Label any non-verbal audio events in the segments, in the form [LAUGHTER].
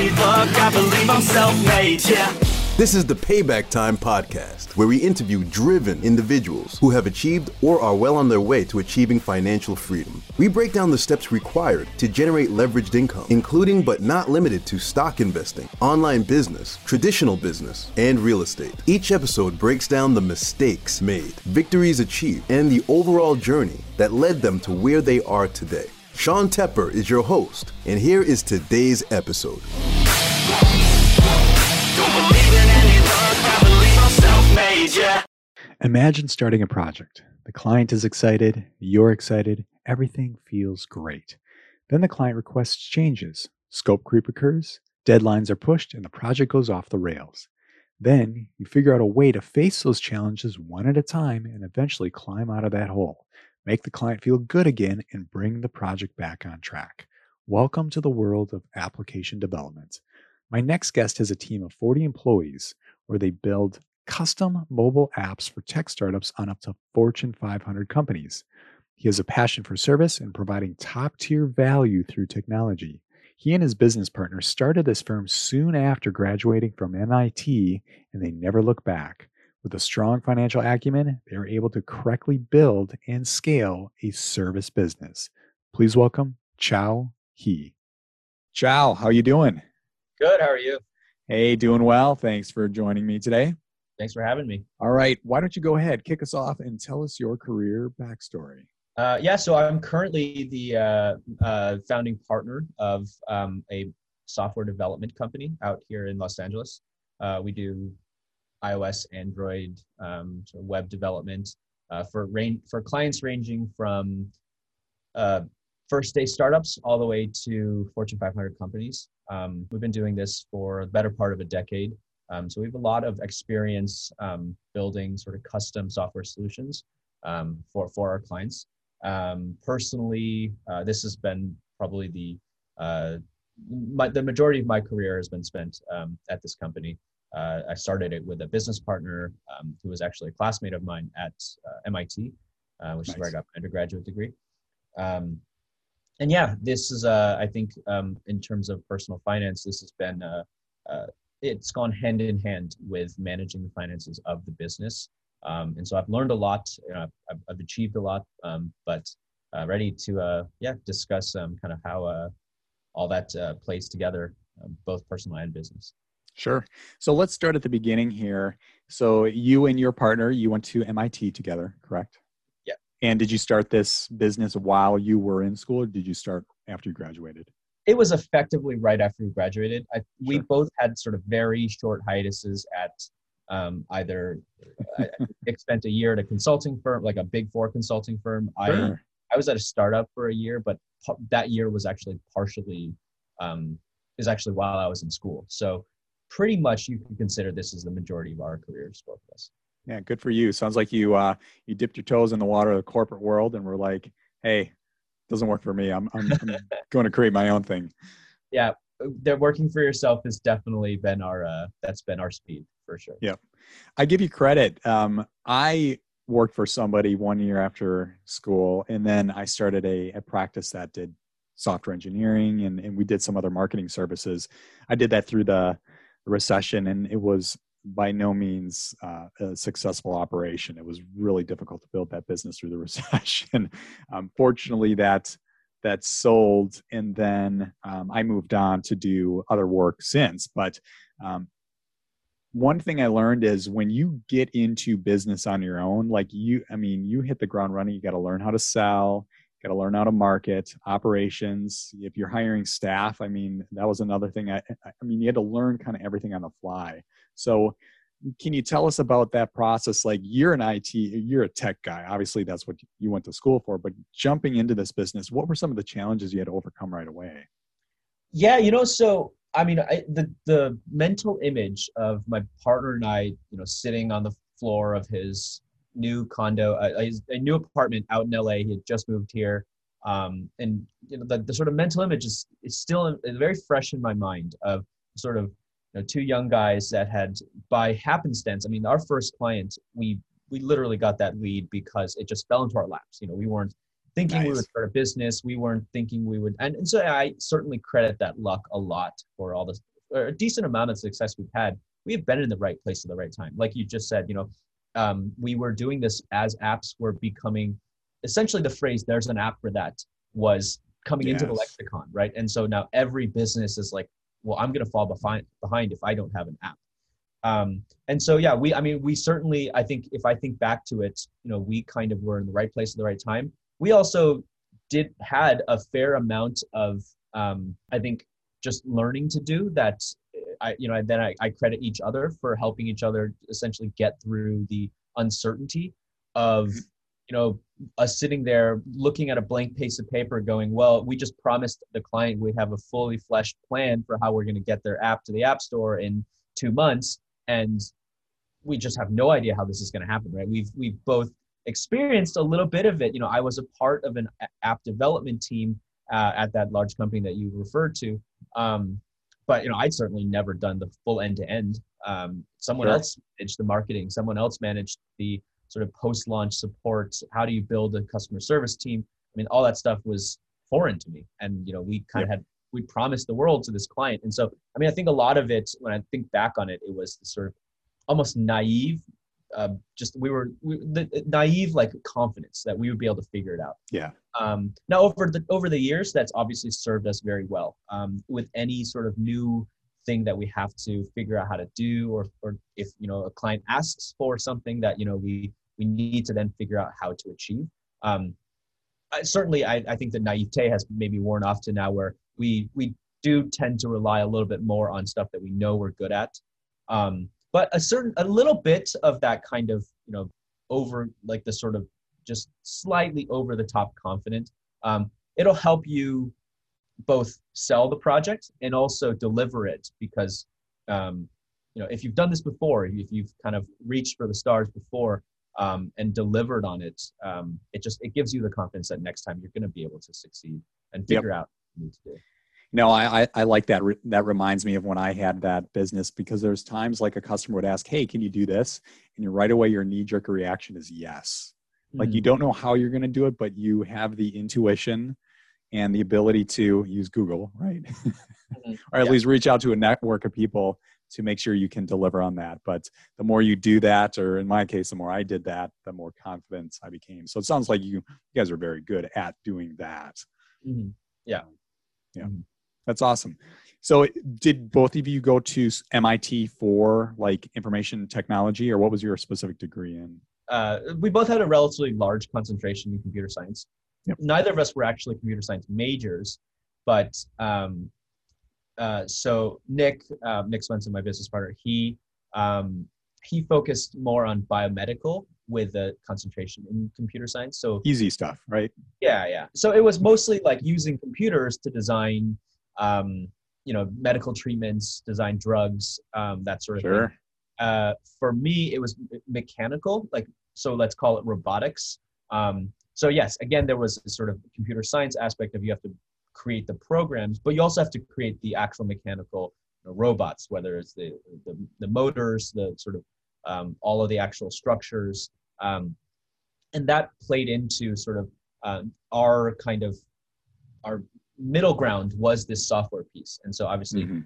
I believe I'm self-made, yeah. This is the Payback Time Podcast, where we interview driven individuals who have achieved or are well on their way to achieving financial freedom. We break down the steps required to generate leveraged income, including but not limited to stock investing, online business, traditional business, and real estate. Each episode breaks down the mistakes made, victories achieved, and the overall journey that led them to where they are today. Sean Tepper is your host, and here is today's episode. Imagine starting a project. The client is excited, you're excited, everything feels great. Then the client requests changes, scope creep occurs, deadlines are pushed, and the project goes off the rails. Then you figure out a way to face those challenges one at a time and eventually climb out of that hole, make the client feel good again, and bring the project back on track. Welcome to the world of application development. My next guest has a team of 40 employees where they build custom mobile apps for tech startups on up to Fortune 500 companies. He has a passion for service and providing top tier value through technology. He and his business partner started this firm soon after graduating from MIT, and they never look back. With a strong financial acumen, they were able to correctly build and scale a service business. Please welcome Chao He. Chao, how are you doing? Good. How are you? Hey, doing well. Thanks for joining me today. Thanks for having me. All right. Why don't you go ahead, kick us off, and tell us your career backstory? Uh, yeah, so I'm currently the uh, uh, founding partner of um, a software development company out here in Los Angeles. Uh, we do iOS, Android, um, sort of web development uh, for range for clients ranging from uh, first day startups all the way to Fortune 500 companies. Um, we've been doing this for the better part of a decade. Um, so we have a lot of experience um, building sort of custom software solutions um, for, for our clients. Um, personally, uh, this has been probably the uh, my, the majority of my career has been spent at this company. Uh, I started it with a business partner um, who was actually a classmate of mine at uh, MIT, uh, which nice. is where I got my undergraduate degree. and yeah, this is, uh, I think, in terms of personal finance, this has been it's gone hand in hand with managing the finances of the business. Um, and so I've learned a lot. You know, I've, I've, achieved a lot, um, but uh, ready to uh, yeah discuss um, kind of how uh, all that uh, plays together, um, both personal and business. Sure. So let's start at the beginning here. So you and your partner, you went to MIT together, correct? Yeah. And did you start this business while you were in school, or did you start after you graduated? it was effectively right after we graduated. I, we sure. both had sort of very short hiatuses at um, either I, I spent a year at a consulting firm, like a big four consulting firm. Sure. I I was at a startup for a year, but that year was actually partially um, is actually while I was in school. So pretty much you can consider this as the majority of our careers, both of us. Yeah, good for you. Sounds like you uh, you dipped your toes in the water of the corporate world and were like, hey, doesn't work for me. I'm, I'm, I'm [LAUGHS] going to create my own thing. Yeah, that working for yourself has definitely been our uh, that's been our speed for sure. Yeah, I give you credit. Um, I worked for somebody one year after school, and then I started a, a practice that did software engineering, and and we did some other marketing services. I did that through the recession, and it was by no means uh, a successful operation. It was really difficult to build that business through the [LAUGHS] recession. um, fortunately, that that sold, and then um, I moved on to do other work since. But um, one thing I learned is when you get into business on your own, like you, I mean, you hit the ground running. You got to learn how to sell. Got to learn how to market operations. If you're hiring staff, I mean, that was another thing. I, I mean, you had to learn kind of everything on the fly. So can you tell us about that process like you're an it you're a tech guy obviously that's what you went to school for but jumping into this business what were some of the challenges you had to overcome right away yeah you know so i mean I, the the mental image of my partner and i you know sitting on the floor of his new condo uh, his, a new apartment out in la he had just moved here um, and you know the, the sort of mental image is, is still very fresh in my mind of sort of know, two young guys that had by happenstance i mean our first client we we literally got that lead because it just fell into our laps you know we weren't thinking we would start a business. We weren't thinking we would, and, and so I certainly credit that luck a lot for all this, or a decent amount of success we've had. We have been in the right place at the right time. Like you just said, you know, um, we were doing this as apps were becoming essentially the phrase "there's an app for that" was coming into the lexicon, right? And so now every business is like, well, I'm going to fall behind behind if I don't have an app. Um, and so yeah, we I mean we certainly I think if I think back to it, you know, we kind of were in the right place at the right time. We also did had a fair amount of um, I think just learning to do that. I you know and then I, I credit each other for helping each other essentially get through the uncertainty of you know us sitting there looking at a blank piece of paper going well we just promised the client we'd have a fully fleshed plan for how we're going to get their app to the app store in two months and we just have no idea how this is going to happen right? We've we've both experienced a little bit of it. You know i was a part of an app development team uh, at that large company that you referred to um, but you know i'd certainly never done the full end to end um, someone Sure. else managed the marketing. Someone else managed the sort of post launch support. How do you build a customer service team? I mean all that stuff was foreign to me. And you know we kind of had we promised the world to this client. And so i mean i think a lot of it when i think back on it it was the sort of almost naive uh, just we were we, the, naive like confidence that we would be able to figure it out. Yeah. um, now over the over the years that's obviously served us very well. Um, with any sort of new thing that we have to figure out how to do or, or if you know a client asks for something that you know we we need to then figure out how to achieve. Um, I, certainly I, I think the naivete has maybe worn off to now where we we do tend to rely a little bit more on stuff that we know we're good at. Um, but a certain a little bit of that kind of you know over like the sort of just slightly over the top confident um, it'll help you both sell the project and also deliver it because um, you know if you've done this before if you've kind of reached for the stars before um, and delivered on it um, it just it gives you the confidence that next time you're going to be able to succeed and Yep. figure out what you need to do No, I, I, I like that. That reminds me of when I had that business because there's times like a customer would ask, Hey, can you do this? And you right away, your knee jerk reaction is yes. Like you don't know how you're going to do it, but you have the intuition and the ability to use Google, right? Mhm. [LAUGHS] or at Yeah. least reach out to a network of people to make sure you can deliver on that. But the more you do that, or in my case, the more I did that, the more confident I became. So it sounds like you, you guys are very good at doing that. Mhm. That's awesome. So, did both of you go to MIT for like information technology, or what was your specific degree in? uh, we both had a relatively large concentration in computer science. Yep. Neither of us were actually computer science majors, but um, uh, so Nick, uh, Nick Swenson, my business partner, he um, he focused more on biomedical with a concentration in computer science. So Easy stuff, right? yeah, yeah. So it was mostly like using computers to design, um, you know, medical treatments, design drugs, um, that sort of thing. Sure. uh, for me it was mechanical like so let's call it robotics. Um, so yes again there was a sort of computer science aspect of you have to create the programs but you also have to create the actual mechanical you know, robots whether it's the, the the motors the sort of um, all of the actual structures. Um, and that played into sort of um, our kind of our middle ground was this software piece and so obviously Mhm.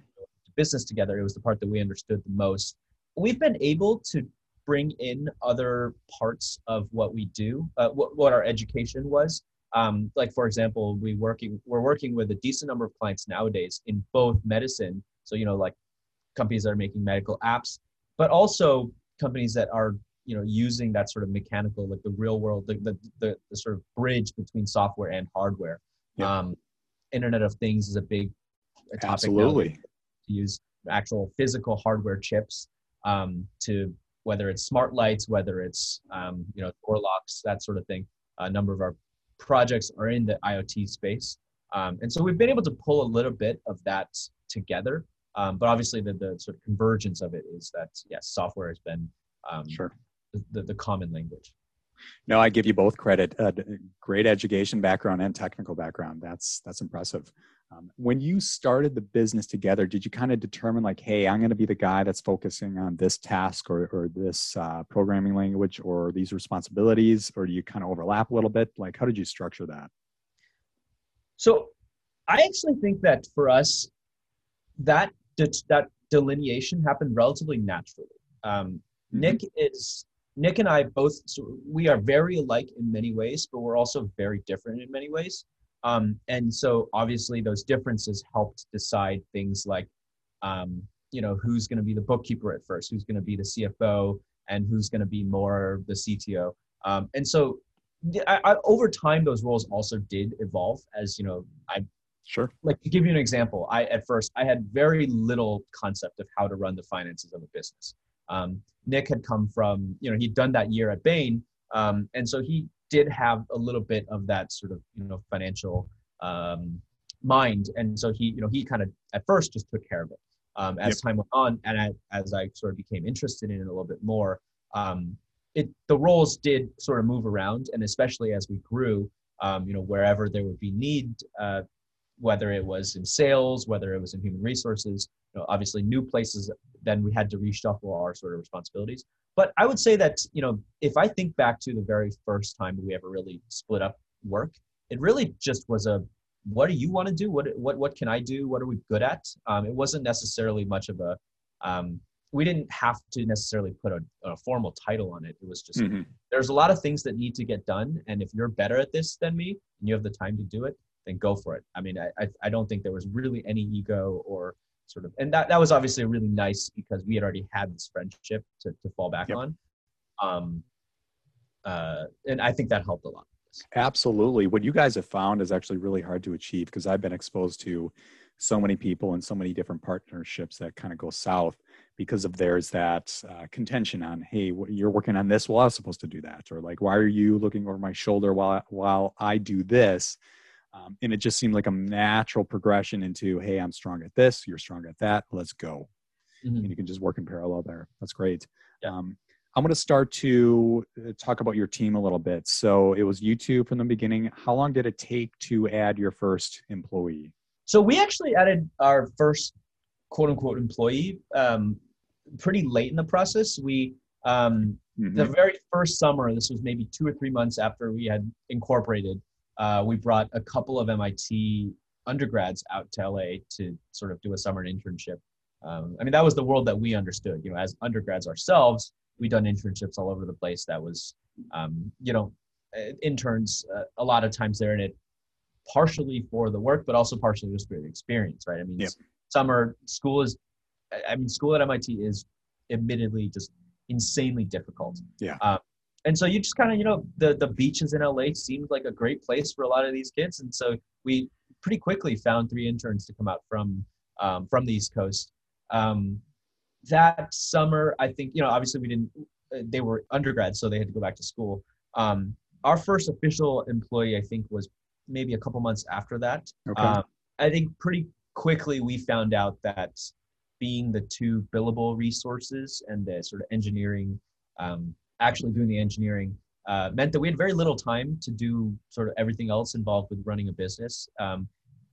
business together it was the part that we understood the most we've been able to bring in other parts of what we do uh, what, what our education was um, like for example we working we're working with a decent number of clients nowadays in both medicine so you know like companies that are making medical apps but also companies that are you know using that sort of mechanical like the real world the, the, the, the sort of bridge between software and hardware Yeah. um, internet of things is a big topic nowadays Absolutely. to use actual physical hardware chips um, to whether it's smart lights, whether it's um, you know door locks, that sort of thing. A number of our projects are in the IoT space, um, and so we've been able to pull a little bit of that together. Um, but obviously, the, the sort of convergence of it is that yes, software has been um, Sure. the, the common language. No, I give you both credit. Uh, great education background and technical background. That's that's impressive. Um, when you started the business together, did you kind of determine like, hey, I'm going to be the guy that's focusing on this task or, or this uh, programming language or these responsibilities, or do you kind of overlap a little bit? Like, how did you structure that? So, I actually think that for us, that that delineation happened relatively naturally. Um, mm-hmm. Nick is Nick and I both. So we are very alike in many ways, but we're also very different in many ways. Um, and so obviously those differences helped decide things like, um, you know, who's going to be the bookkeeper at first, who's going to be the CFO, and who's going to be more the CTO. Um, and so I, I, over time, those roles also did evolve as, you know, I Sure. Like to give you an example, I at first I had very little concept of how to run the finances of a business. Um, Nick had come from, you know, he'd done that year at Bain, um, and so he did have a little bit of that sort of you know financial um, mind, and so he you know he kind of at first just took care of it. Um, as yep. time went on, and I, as I sort of became interested in it a little bit more, um, it the roles did sort of move around, and especially as we grew, um, you know wherever there would be need, uh, whether it was in sales, whether it was in human resources, you know, obviously new places, then we had to reshuffle our sort of responsibilities. But I would say that, you know, if I think back to the very first time we ever really split up work, it really just was a what do you want to do? What what what can I do? What are we good at? Um, it wasn't necessarily much of a um, we didn't have to necessarily put a, a, formal title on it. It was just mm-hmm. there's a lot of things that need to get done, and if you're better at this than me and you have the time to do it, then go for it. I mean, I I, I don't think there was really any ego or sort of and that, that was obviously really nice because we had already had this friendship to, to fall back yep. on. Um uh and i think that helped a lot. Absolutely. What you guys have found is actually really hard to achieve because i've been exposed to so many people and so many different partnerships that kind of go south because of there's that uh, contention on hey you're working on this? Well i was supposed to do that or like why are you looking over my shoulder while while i do this um, and it just seemed like a natural progression into, hey, I'm strong at this, you're strong at that, let's go. Mm-hmm. And you can just work in parallel there. That's great. Yeah. Um, I'm going to start to uh, talk about your team a little bit. So it was you two from the beginning. How long did it take to add your first employee? So we actually added our first quote unquote employee um, pretty late in the process. We um, mm-hmm. the very first summer, this was maybe two or three months after we had incorporated uh, we brought a couple of MIT undergrads out to LA to sort of do a summer internship. Um, I mean, that was the world that we understood. You know, as undergrads ourselves, we done internships all over the place. That was, um, you know, uh, interns uh, a lot of times they're in it partially for the work, but also partially just for the experience, right? I mean, yep. summer school is, I mean, school at MIT is admittedly just insanely difficult. Yeah. Um, and so you just kind of you know the the beaches in LA seemed like a great place for a lot of these kids, and so we pretty quickly found three interns to come out from um, from the East Coast. Um, that summer, I think you know obviously we didn't they were undergrads, so they had to go back to school. Um, our first official employee, I think, was maybe a couple months after that. Okay. Um, I think pretty quickly we found out that being the two billable resources and the sort of engineering um, actually doing the engineering uh, meant that we had very little time to do sort of everything else involved with running a business. Um,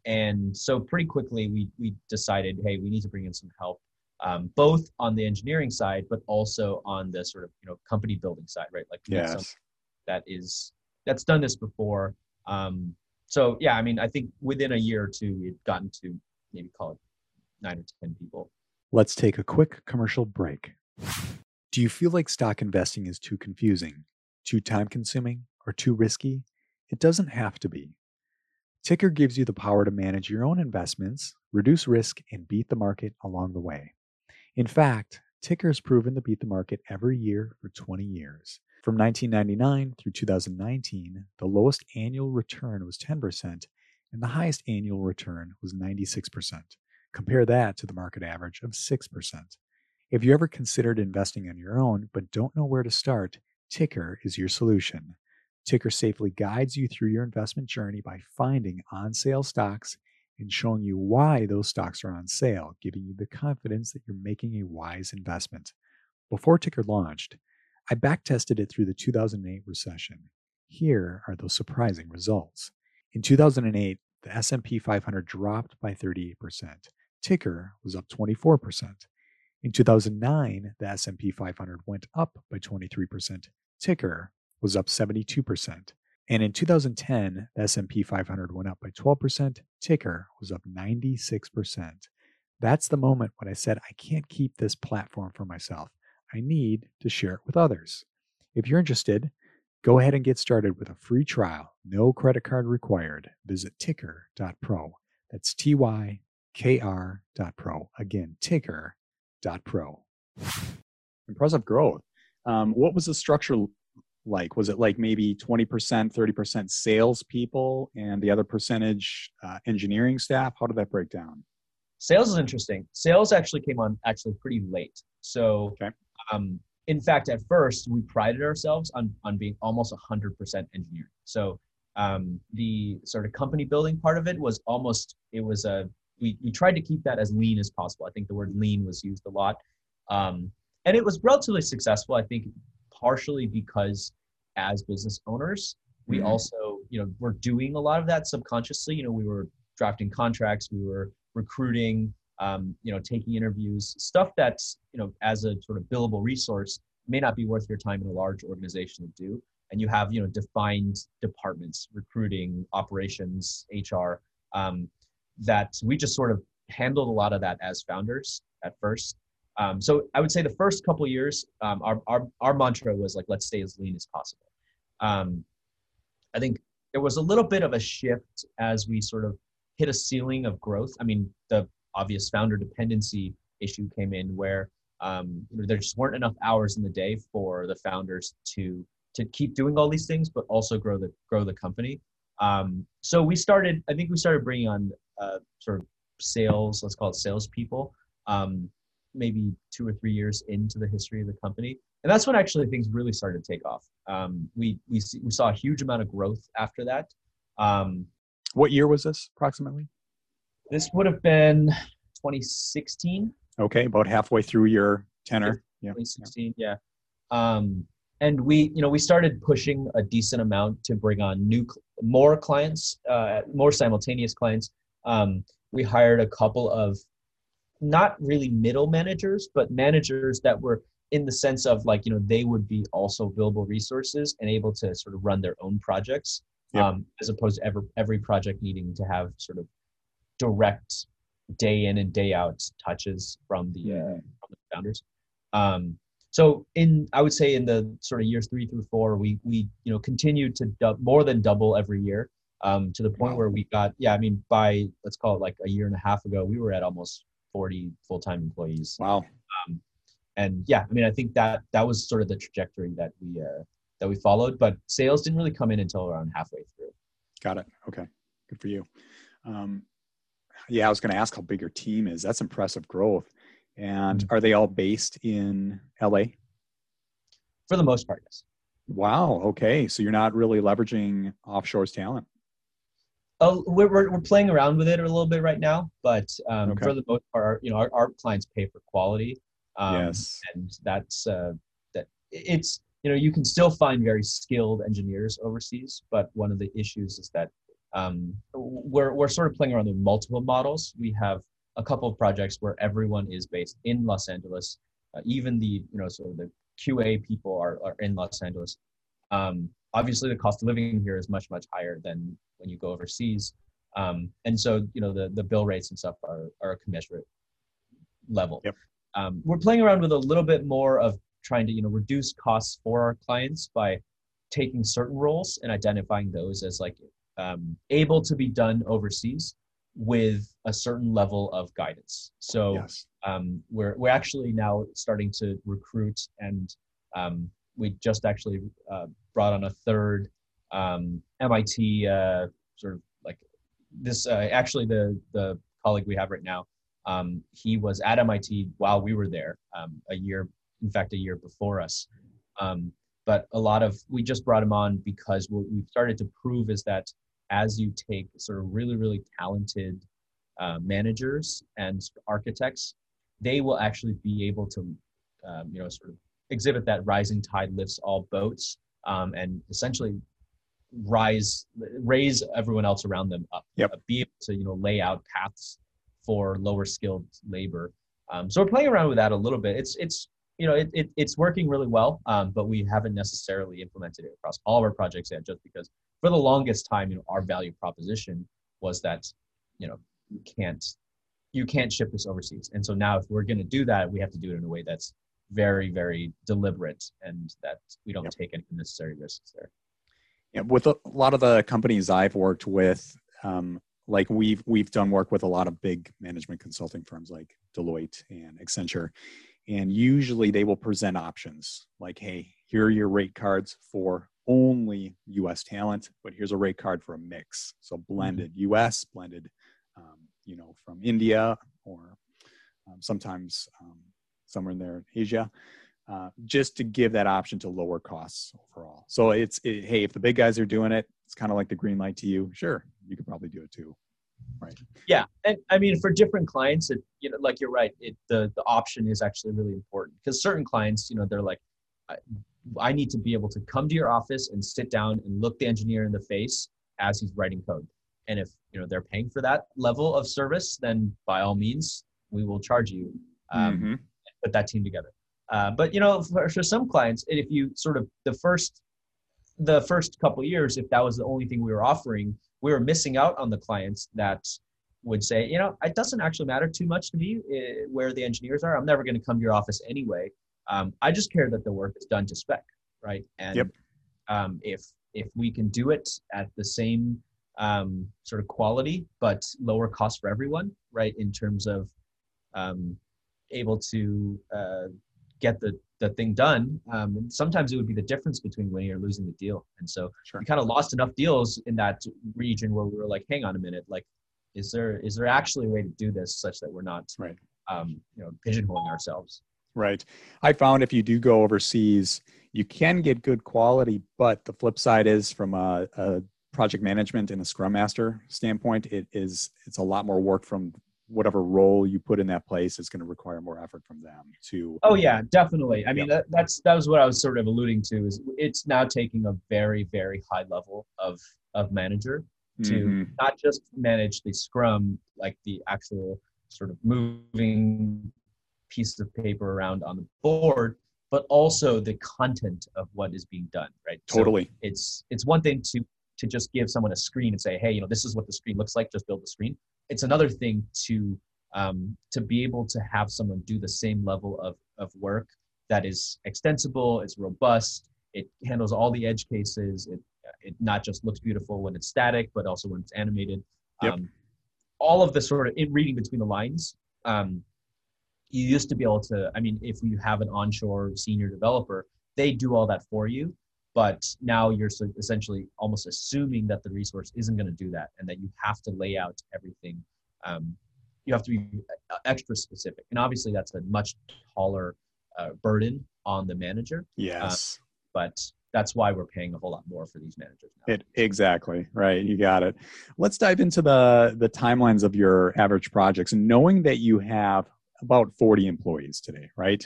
and so pretty quickly we we decided, hey, we need to bring in some help, um, both on the engineering side, but also on the sort of you know company building side, right? Like yes. that is that's done this before. Um, so yeah, I mean, I think within a year or two, we had gotten to maybe call it nine or ten people. Let's take a quick commercial break. Do you feel like stock investing is too confusing, too time consuming, or too risky? It doesn't have to be. Tykr gives you the power to manage your own investments, reduce risk, and beat the market along the way. In fact, Tykr has proven to beat the market every year for 20 years. From 1999 through 2019, the lowest annual return was 10%, and the highest annual return was 96%. Compare that to the market average of 6%. If you ever considered investing on your own but don't know where to start, Tykr is your solution. Tykr safely guides you through your investment journey by finding on sale stocks and showing you why those stocks are on sale, giving you the confidence that you're making a wise investment. Before Tykr launched, I backtested it through the 2008 recession. Here are those surprising results. In 2008, the S&P 500 dropped by 38%. Tykr was up 24%. In 2009, the S&P 500 went up by 23%. Tykr was up 72%. And in 2010, the S&P 500 went up by 12%. Tykr was up 96%. That's the moment when I said I can't keep this platform for myself. I need to share it with others. If you're interested, go ahead and get started with a free trial. No credit card required. Visit ticker.pro. That's T Y K R.pro. Again, tykr.pro. Impressive growth. Um, what was the structure like? Was it like maybe 20%, 30% salespeople and the other percentage uh, engineering staff? How did that break down? Sales is interesting. Sales actually came on actually pretty late. So okay. um, in fact, at first, we prided ourselves on, on being almost 100% engineering. So um, the sort of company building part of it was almost, it was a, we, we tried to keep that as lean as possible. I think the word lean was used a lot. Um, and it was relatively successful, I think, partially because as business owners, we mm-hmm. also, you know, were doing a lot of that subconsciously. You know, we were drafting contracts, we were recruiting, um, you know, taking interviews, stuff that's, you know, as a sort of billable resource may not be worth your time in a large organization to do. And you have, you know, defined departments, recruiting, operations, HR, um, that we just sort of handled a lot of that as founders at first. Um, so I would say the first couple years, um, our, our, our mantra was like, let's stay as lean as possible. Um, I think there was a little bit of a shift as we sort of hit a ceiling of growth. I mean, the obvious founder dependency issue came in where um, you know, there just weren't enough hours in the day for the founders to to keep doing all these things, but also grow the grow the company. Um, so we started. I think we started bringing on uh, sort of sales. Let's call it salespeople. Um, maybe two or three years into the history of the company, and that's when actually things really started to take off. Um, we we see, we saw a huge amount of growth after that. Um, what year was this approximately? This would have been 2016. Okay, about halfway through your tenor. Yeah. 2016, yeah. Um, and we, you know, we started pushing a decent amount to bring on new, more clients, uh, more simultaneous clients. Um, we hired a couple of not really middle managers, but managers that were in the sense of like, you know, they would be also billable resources and able to sort of run their own projects, yep. um, as opposed to every every project needing to have sort of direct day in and day out touches from the, uh, from the founders. Um, so in I would say in the sort of years three through four, we we you know continued to du- more than double every year um, to the point wow. where we got yeah I mean by let's call it like a year and a half ago we were at almost 40 full time employees. Wow. Um, and yeah, I mean I think that that was sort of the trajectory that we uh, that we followed, but sales didn't really come in until around halfway through. Got it. Okay, good for you. Um, yeah, I was going to ask how big your team is. That's impressive growth. And mm-hmm. are they all based in LA? For the most part, yes. Wow. Okay. So you're not really leveraging offshore's talent. Oh, we're, we're, we're playing around with it a little bit right now, but um, okay. for the most part, you know, our, our clients pay for quality. Um, yes. And that's uh, that. It's you know you can still find very skilled engineers overseas, but one of the issues is that um, we're, we're sort of playing around with multiple models. We have a couple of projects where everyone is based in Los Angeles. Uh, even the you know sort of the QA people are, are in Los Angeles. Um, obviously, the cost of living here is much much higher than when you go overseas, um, and so you know the the bill rates and stuff are are a commensurate level. Yep. Um, we're playing around with a little bit more of trying to you know reduce costs for our clients by taking certain roles and identifying those as like um, able to be done overseas with a certain level of guidance. So yes. um, we're we're actually now starting to recruit, and um, we just actually uh, brought on a third um, MIT uh, sort of like this. Uh, actually, the the colleague we have right now, um, he was at MIT while we were there um, a year, in fact, a year before us. Um, but a lot of we just brought him on because what we've started to prove is that as you take sort of really, really talented uh, managers and architects, they will actually be able to, um, you know, sort of exhibit that rising tide lifts all boats, um, and essentially rise raise everyone else around them up. Yep. uh, be able to you know lay out paths for lower skilled labor. Um, so we're playing around with that a little bit. It's it's you know it, it it's working really well um, but we haven't necessarily implemented it across all of our projects yet just because for the longest time you know our value proposition was that you know you can't you can't ship this overseas. And so now if we're going to do that we have to do it in a way that's very very deliberate and that we don't Yep. take any unnecessary risks there Yeah, with a lot of the companies I've worked with, um, like we've we've done work with a lot of big management consulting firms like Deloitte and Accenture, and usually they will present options like, "Hey, here are your rate cards for only U.S. talent, but here's a rate card for a mix, so blended U.S., blended, um, you know, from India or um, sometimes um, somewhere in there in Asia." uh, just to give that option to lower costs overall. So it's it, hey, if the big guys are doing it, it's kind of like the green light to you. Sure, you could probably do it too. Right. yeah and i mean for different clients it you know like you're right it the the option is actually really important because certain clients you know they're like I, I need to be able to come to your office and sit down and look the engineer in the face as he's writing code and if you know they're paying for that level of service then by all means we will charge you um, Mhm. Put that team together. Uh, but you know, for, for some clients, if you sort of the first the first couple years, if that was the only thing we were offering, we were missing out on the clients that would say, you know, it doesn't actually matter too much to me uh, where the engineers are. I'm never going to come to your office anyway. Um, I just care that the work is done to spec, right? And Yep. um, if if we can do it at the same um, sort of quality but lower cost for everyone, right? In terms of um, able to uh, get the the thing done. Um, and sometimes it would be the difference between winning or losing the deal. And so Sure. we kind of lost enough deals in that region where we were like, hang on a minute, like, is there is there actually a way to do this such that we're not, Right. um, you know, pigeonholing ourselves? Right. I found if you do go overseas, you can get good quality, but the flip side is from a, a project management and a scrum master standpoint, it is it's a lot more work from whatever role you put in that place is going to require more effort from them to Oh yeah, definitely. I mean, that, that's that was what I was sort of alluding to. Is it's now taking a very very high level of of manager to Mhm. not just manage the scrum, like the actual sort of moving pieces of paper around on the board, but also the content of what is being done. Right. So totally it's it's one thing to to just give someone a screen and say, hey, you know, this is what the screen looks like. Just build the screen. It's another thing to um, to be able to have someone do the same level of of work that is extensible, it's robust, it handles all the edge cases. It it not just looks beautiful when it's static, but also when it's animated. Yep. Um, all of the sort of in reading between the lines. Um, you used to be able to. I mean, if you have an onshore senior developer, they do all that for you but now you're essentially almost assuming that the resource isn't going to do that and that you have to lay out everything um, you have to be uh, extra specific and obviously that's a much taller uh, burden on the manager yes but that's why we're paying a whole lot more for these managers now. It exactly right. You got it. Let's dive into the the timelines of your average projects, knowing that you have about forty employees today, right?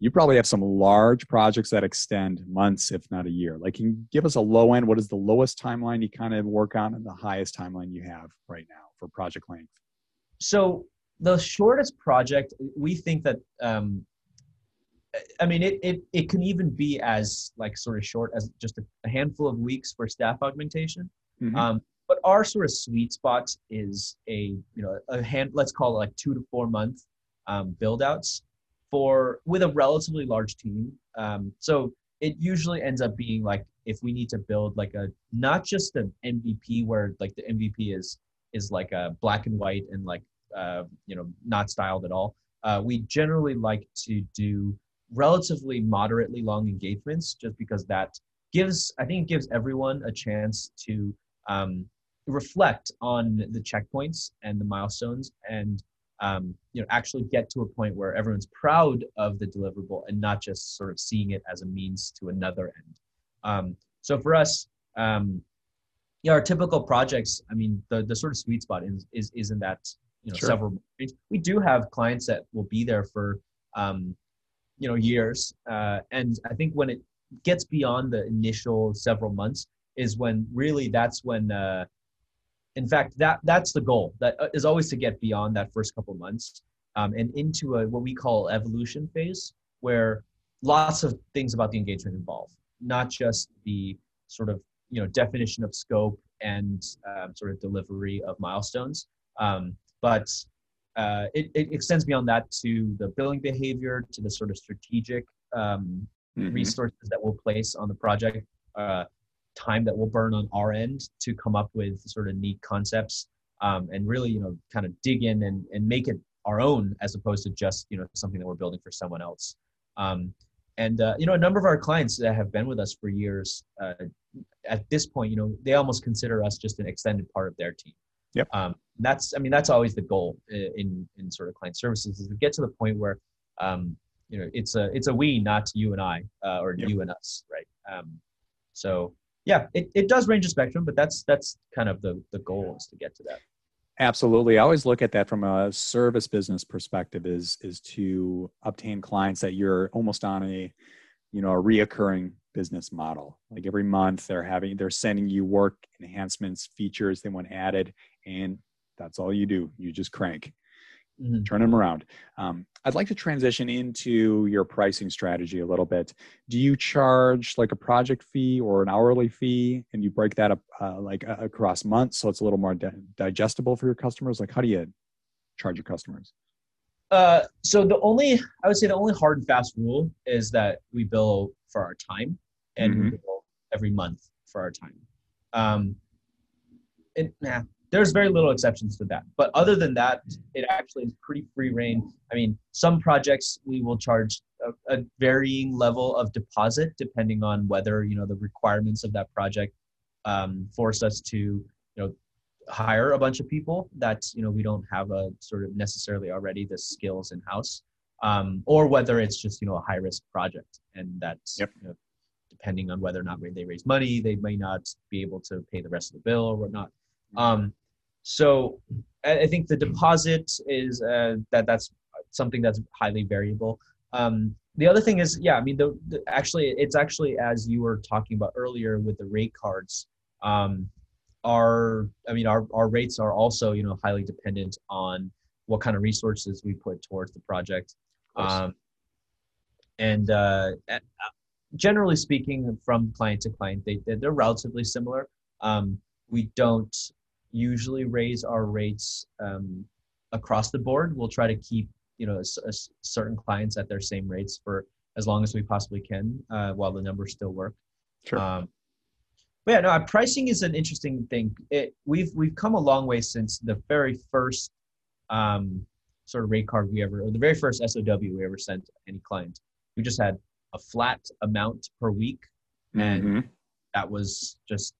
You probably have some large projects that extend months, if not a year. Like, can you give us a low end? What is the lowest timeline you kind of work on, and the highest timeline you have right now for project length? so the shortest project we think that um, i mean it, it it can even be as like sort of short as just a, a handful of weeks for staff augmentation Mhm. um, but our sort of sweet spot is a you know a hand let's call it like two to four month um, build outs for with a relatively large team um, so it usually ends up being like if we need to build like a not just an mvp where like the mvp is is like a black and white and like uh, you know not styled at all uh, we generally like to do relatively moderately long engagements just because that gives i think it gives everyone a chance to um, reflect on the checkpoints and the milestones and um, you know actually get to a point where everyone's proud of the deliverable and not just sort of seeing it as a means to another end um, so for us um, yeah our typical projects i mean the, the sort of sweet spot is is, is in that you know Sure. several months. we do have clients that will be there for um, you know years uh, and i think when it gets beyond the initial several months is when really that's when uh, in fact that that's the goal that uh, always to get beyond that first couple months um, and into a what we call evolution phase where lots of things about the engagement involve not just the sort of you know definition of scope and um, sort of delivery of milestones um, but uh, it, it, extends beyond that to the billing behavior to the sort of strategic um, mm-hmm. resources that we'll place on the project uh, time that we'll burn on our end to come up with sort of neat concepts um, and really you know kind of dig in and, and make it our own as opposed to just you know something that we're building for someone else. Um, and uh, you know a number of our clients that have been with us for years uh, at this point you know they almost consider us just an extended part of their team. Yep. Um, that's i mean that's always the goal in in sort of client services is to get to the point where um, you know it's a it's a we not you and i uh, or yep. you and us right? Um, so yeah it, it does range a spectrum but that's that's kind of the the goal is to get to that. Absolutely. I always look at that from a service business perspective is is to obtain clients that you're almost on a you know a reoccurring business model. Like every month they're having they're sending you work enhancements features they want added and that's all you do. You just crank mm-hmm. turn them around um, i'd like to transition into your pricing strategy a little bit do you charge like a project fee or an hourly fee and you break that up uh, like uh, across months so it's a little more di- digestible for your customers like how do you charge your customers uh, so the only I would say the only hard and fast rule is that we bill for our time and mm-hmm. we bill every month for our time. Um, and nah, there's very little exceptions to that. But other than that, it actually is pretty free reign. I mean, some projects we will charge a, a varying level of deposit depending on whether you know the requirements of that project um, force us to you know hire a bunch of people that you know we don't have a sort of necessarily already the skills in house um, or whether it's just you know a high risk project and that's yep. you know, depending on whether or not they raise money they may not be able to pay the rest of the bill or whatnot um, so I, think the deposit is uh, that that's something that's highly variable. Um, the other thing is yeah i mean the, the, actually it's actually as you were talking about earlier with the rate cards um, our i mean our, our rates are also you know highly dependent on what kind of resources we put towards the project. Um, and uh, generally speaking from client to client they, they're relatively similar. Um, we don't usually raise our rates um, across the board we'll try to keep you know a, a certain clients at their same rates for as long as we possibly can uh, while the numbers still work sure. Um, but yeah, no, pricing is an interesting thing. It, we've we've come a long way since the very first um, sort of rate card we ever, or the very first SOW we ever sent any client. We just had a flat amount per week, and mm-hmm. that was just.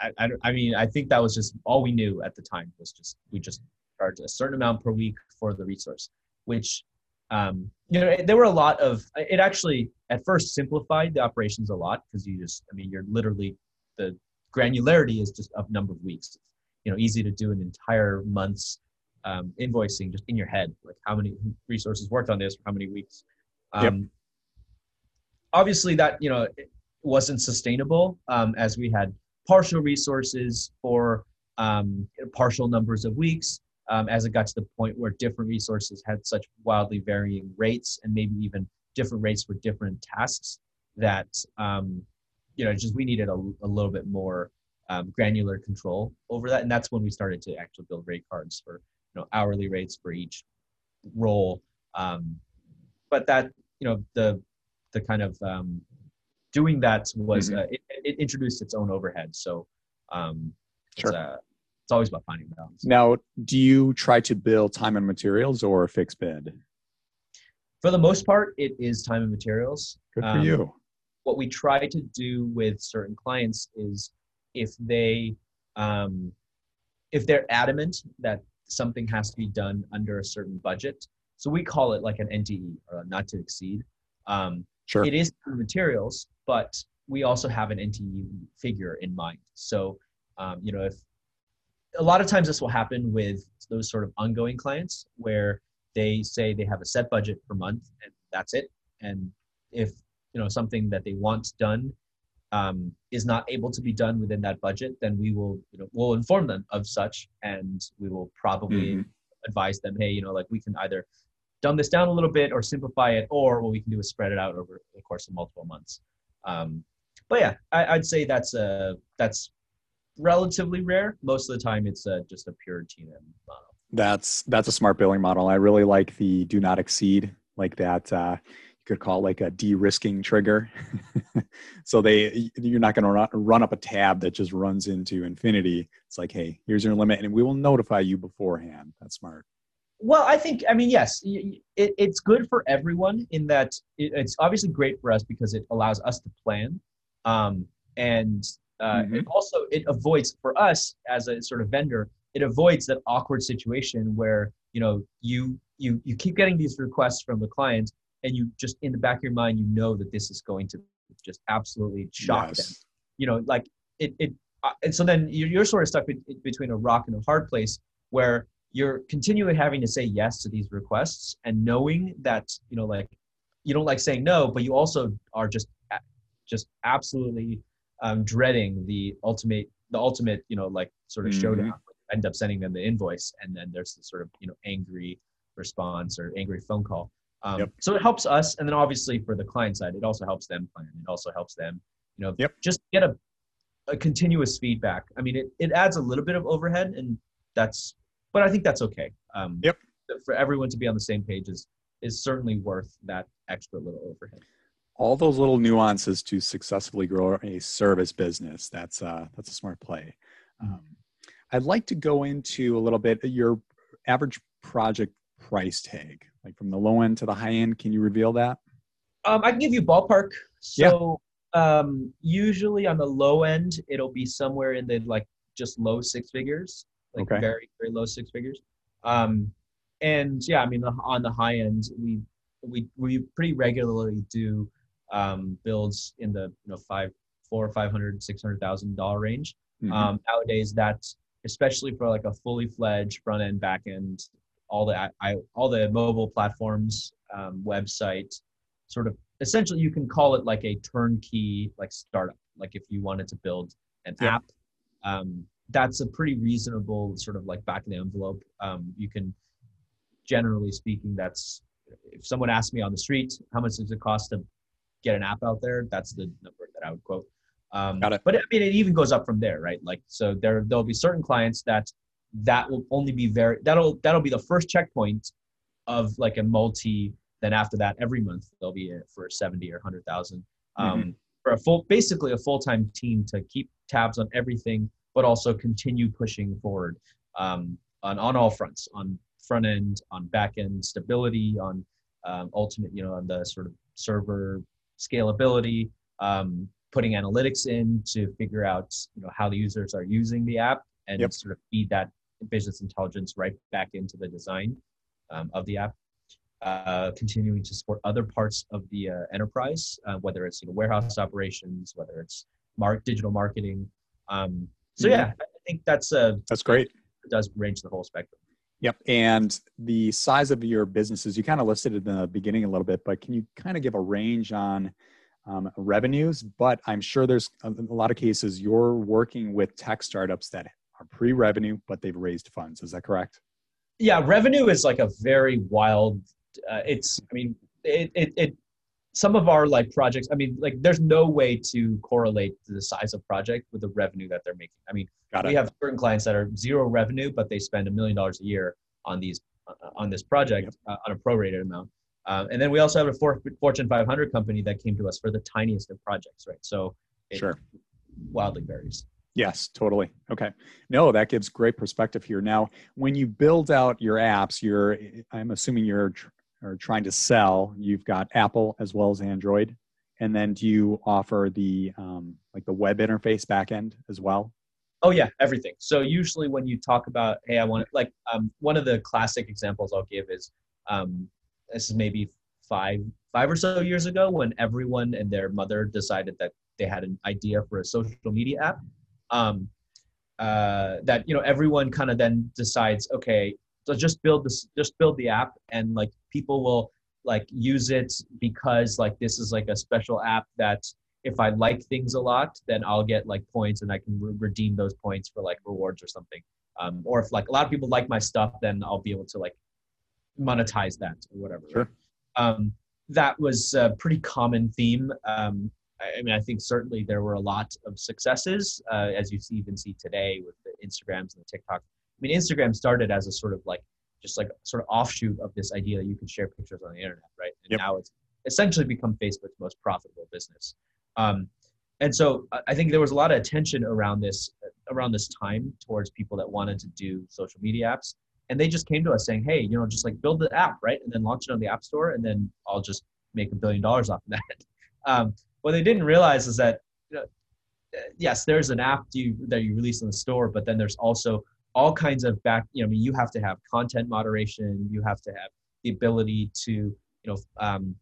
I, I, I mean, I think that was just all we knew at the time was just we just charged a certain amount per week for the resource, which um, you know there were a lot of it actually at first simplified the operations a lot because you just i mean you're literally the granularity is just of number of weeks. You know, easy to do an entire month's um, invoicing just in your head, like how many resources worked on this for how many weeks. Um, yep. Obviously, that you know wasn't sustainable um, as we had partial resources for um, partial numbers of weeks. Um, as it got to the point where different resources had such wildly varying rates and maybe even different rates for different tasks that um, you know, just we needed a, a little bit more um, granular control over that, and that's when we started to actually build rate cards for you know hourly rates for each role. Um, but that you know the the kind of um, doing that was mm-hmm. uh, it, it, introduced its own overhead. So um, sure. it's, uh, it's always about finding balance. Now, do you try to build time and materials or a fixed bid? For the most part, it is time and materials. Good for um, you what we try to do with certain clients is if they um, if they're adamant that something has to be done under a certain budget so we call it like an nte or not to exceed um, sure. it is materials but we also have an nte figure in mind so um, you know if a lot of times this will happen with those sort of ongoing clients where they say they have a set budget per month and that's it and if you know something that they want done um, is not able to be done within that budget, then we will, you know, we'll inform them of such, and we will probably Mhm. advise them, hey, you know, like we can either dumb this down a little bit or simplify it, or what we can do is spread it out over the course of multiple months. Um, but yeah, I, I'd say that's a that's relatively rare. Most of the time, it's uh just a pure T&M model. That's that's a smart billing model. I really like the do not exceed, like that. Uh, you could call it like a de-risking trigger. [LAUGHS] so they you're not going to run up a tab that just runs into infinity. It's like, hey, here's your limit, and we will notify you beforehand. That's smart. Well, I think I mean yes, it, it's good for everyone in that it, it's obviously great for us because it allows us to plan, um, and uh, Mhm. it also it avoids for us as a sort of vendor, it avoids that awkward situation where you know you you you keep getting these requests from the client, and you just in the back of your mind you know that this is going to just absolutely shock them you know like it it uh, and so then you're, you're sort of stuck be- between a rock and a hard place where you're continually having to say yes to these requests and knowing that you know like you don't like saying no but you also are just just absolutely um, dreading the ultimate the ultimate you know like sort of Mhm. showdown end up sending them the invoice and then there's the sort of you know angry response or angry phone call um, Yep. so it helps us and then obviously for the client side it also helps them plan it also helps them you know Yep. just get a, a continuous feedback i mean it, it adds a little bit of overhead and that's but i think that's okay um, Yep. for everyone to be on the same page is is certainly worth that extra little overhead all those little nuances to successfully grow a service business. That's uh, that's a smart play. Um, I'd like to go into a little bit your average project price tag, like from the low end to the high end. Can you reveal that? Um, I can give you ballpark. So um, usually on the low end, it'll be somewhere in the like just low six figures, like Okay. very very low six figures. Um, and yeah, I mean the, on the high end, we we we pretty regularly do um, builds in the you know five four five hundred six hundred thousand dollar range. Mhm. Um, nowadays, that's especially for like a fully fledged front end, back end, all the I, I, all the mobile platforms, um, website, sort of. Essentially, you can call it like a turnkey like startup. Like if you wanted to build an Yeah. app, um, that's a pretty reasonable sort of like back of the envelope. Um, you can, generally speaking, that's if someone asked me on the street how much does it cost to get an app out there, that's the number that I would quote. Um, Got it. But I mean, it even goes up from there, right? Like, so there there'll be certain clients that that will only be very that'll that'll be the first checkpoint of like a multi. Then after that, every month there'll be for seventy or hundred thousand. Um, For a full, basically a full time team to keep tabs on everything, but also continue pushing forward um, on on all fronts, on front end, on back end stability, on um, ultimate, you know, on the sort of server scalability, um, putting analytics in to figure out, you know, how the users are using the app and Yep. sort of feed that business intelligence right back into the design um, of the app. Uh, continuing to support other parts of the uh, enterprise, uh, whether it's you know, warehouse operations, whether it's mark digital marketing. Um, so Mhm. yeah, I think that's uh, That's great. it does range the whole spectrum. Yep. And the size of your businesses, you kind of listed in the beginning a little bit, but can you kind of give a range on um, revenues? But I'm sure there's a, a lot of cases you're working with tech startups that are pre revenue, but they've raised funds. Is that correct? yeah revenue is like a very wild uh, it's i mean it, it it some of our like projects i mean like there's no way to correlate the size of project with the revenue that they're making i mean Got we have certain clients that are zero revenue but they spend a million dollars a year on these uh, on this project uh, on a prorated amount um, and then we also have a for, fortune 500 company that came to us for the tiniest of projects right so it Sure. wildly varies Yes, totally. Okay. No, that gives great perspective here. Now, when you build out your apps, you're, I'm assuming you're tr- are trying to sell. You've got Apple as well as Android, and then do you offer the um, like the web interface backend as well? Oh yeah, everything. So usually when you talk about, hey, I want like um, one of the classic examples I'll give is um, this is maybe five five or so years ago when everyone and their mother decided that they had an idea for a social media app. Um, uh, that you know everyone kind of then decides, okay, so just build this, just build the app, and like people will like use it because like this is like a special app that if I like things a lot, then I'll get like points and I can re- redeem those points for like rewards or something. Um, or if like a lot of people like my stuff, then I'll be able to like monetize that or whatever. Sure. Um, that was a pretty common theme. Um, I, I mean, I think certainly there were a lot of successes, uh, as you see, even see today with the Instagrams and the TikTok. I mean, Instagram started as a sort of like just like sort of offshoot of this idea that you can share pictures on the internet, right? And Yep. now it's essentially become Facebook's most profitable business. Um, and so I- think there was a lot of attention around this around this time towards people that wanted to do social media apps, and they just came to us saying, "Hey, you know, just like build the app, right, and then launch it on the App Store, and then I'll just make a billion dollars off of that." [LAUGHS] Um, what they didn't realize is that you know, uh, yes, there's an app you, that you release in the store, but then there's also all kinds of back. You know, I mean, you have to have content moderation. You have to have the ability to, you know, um,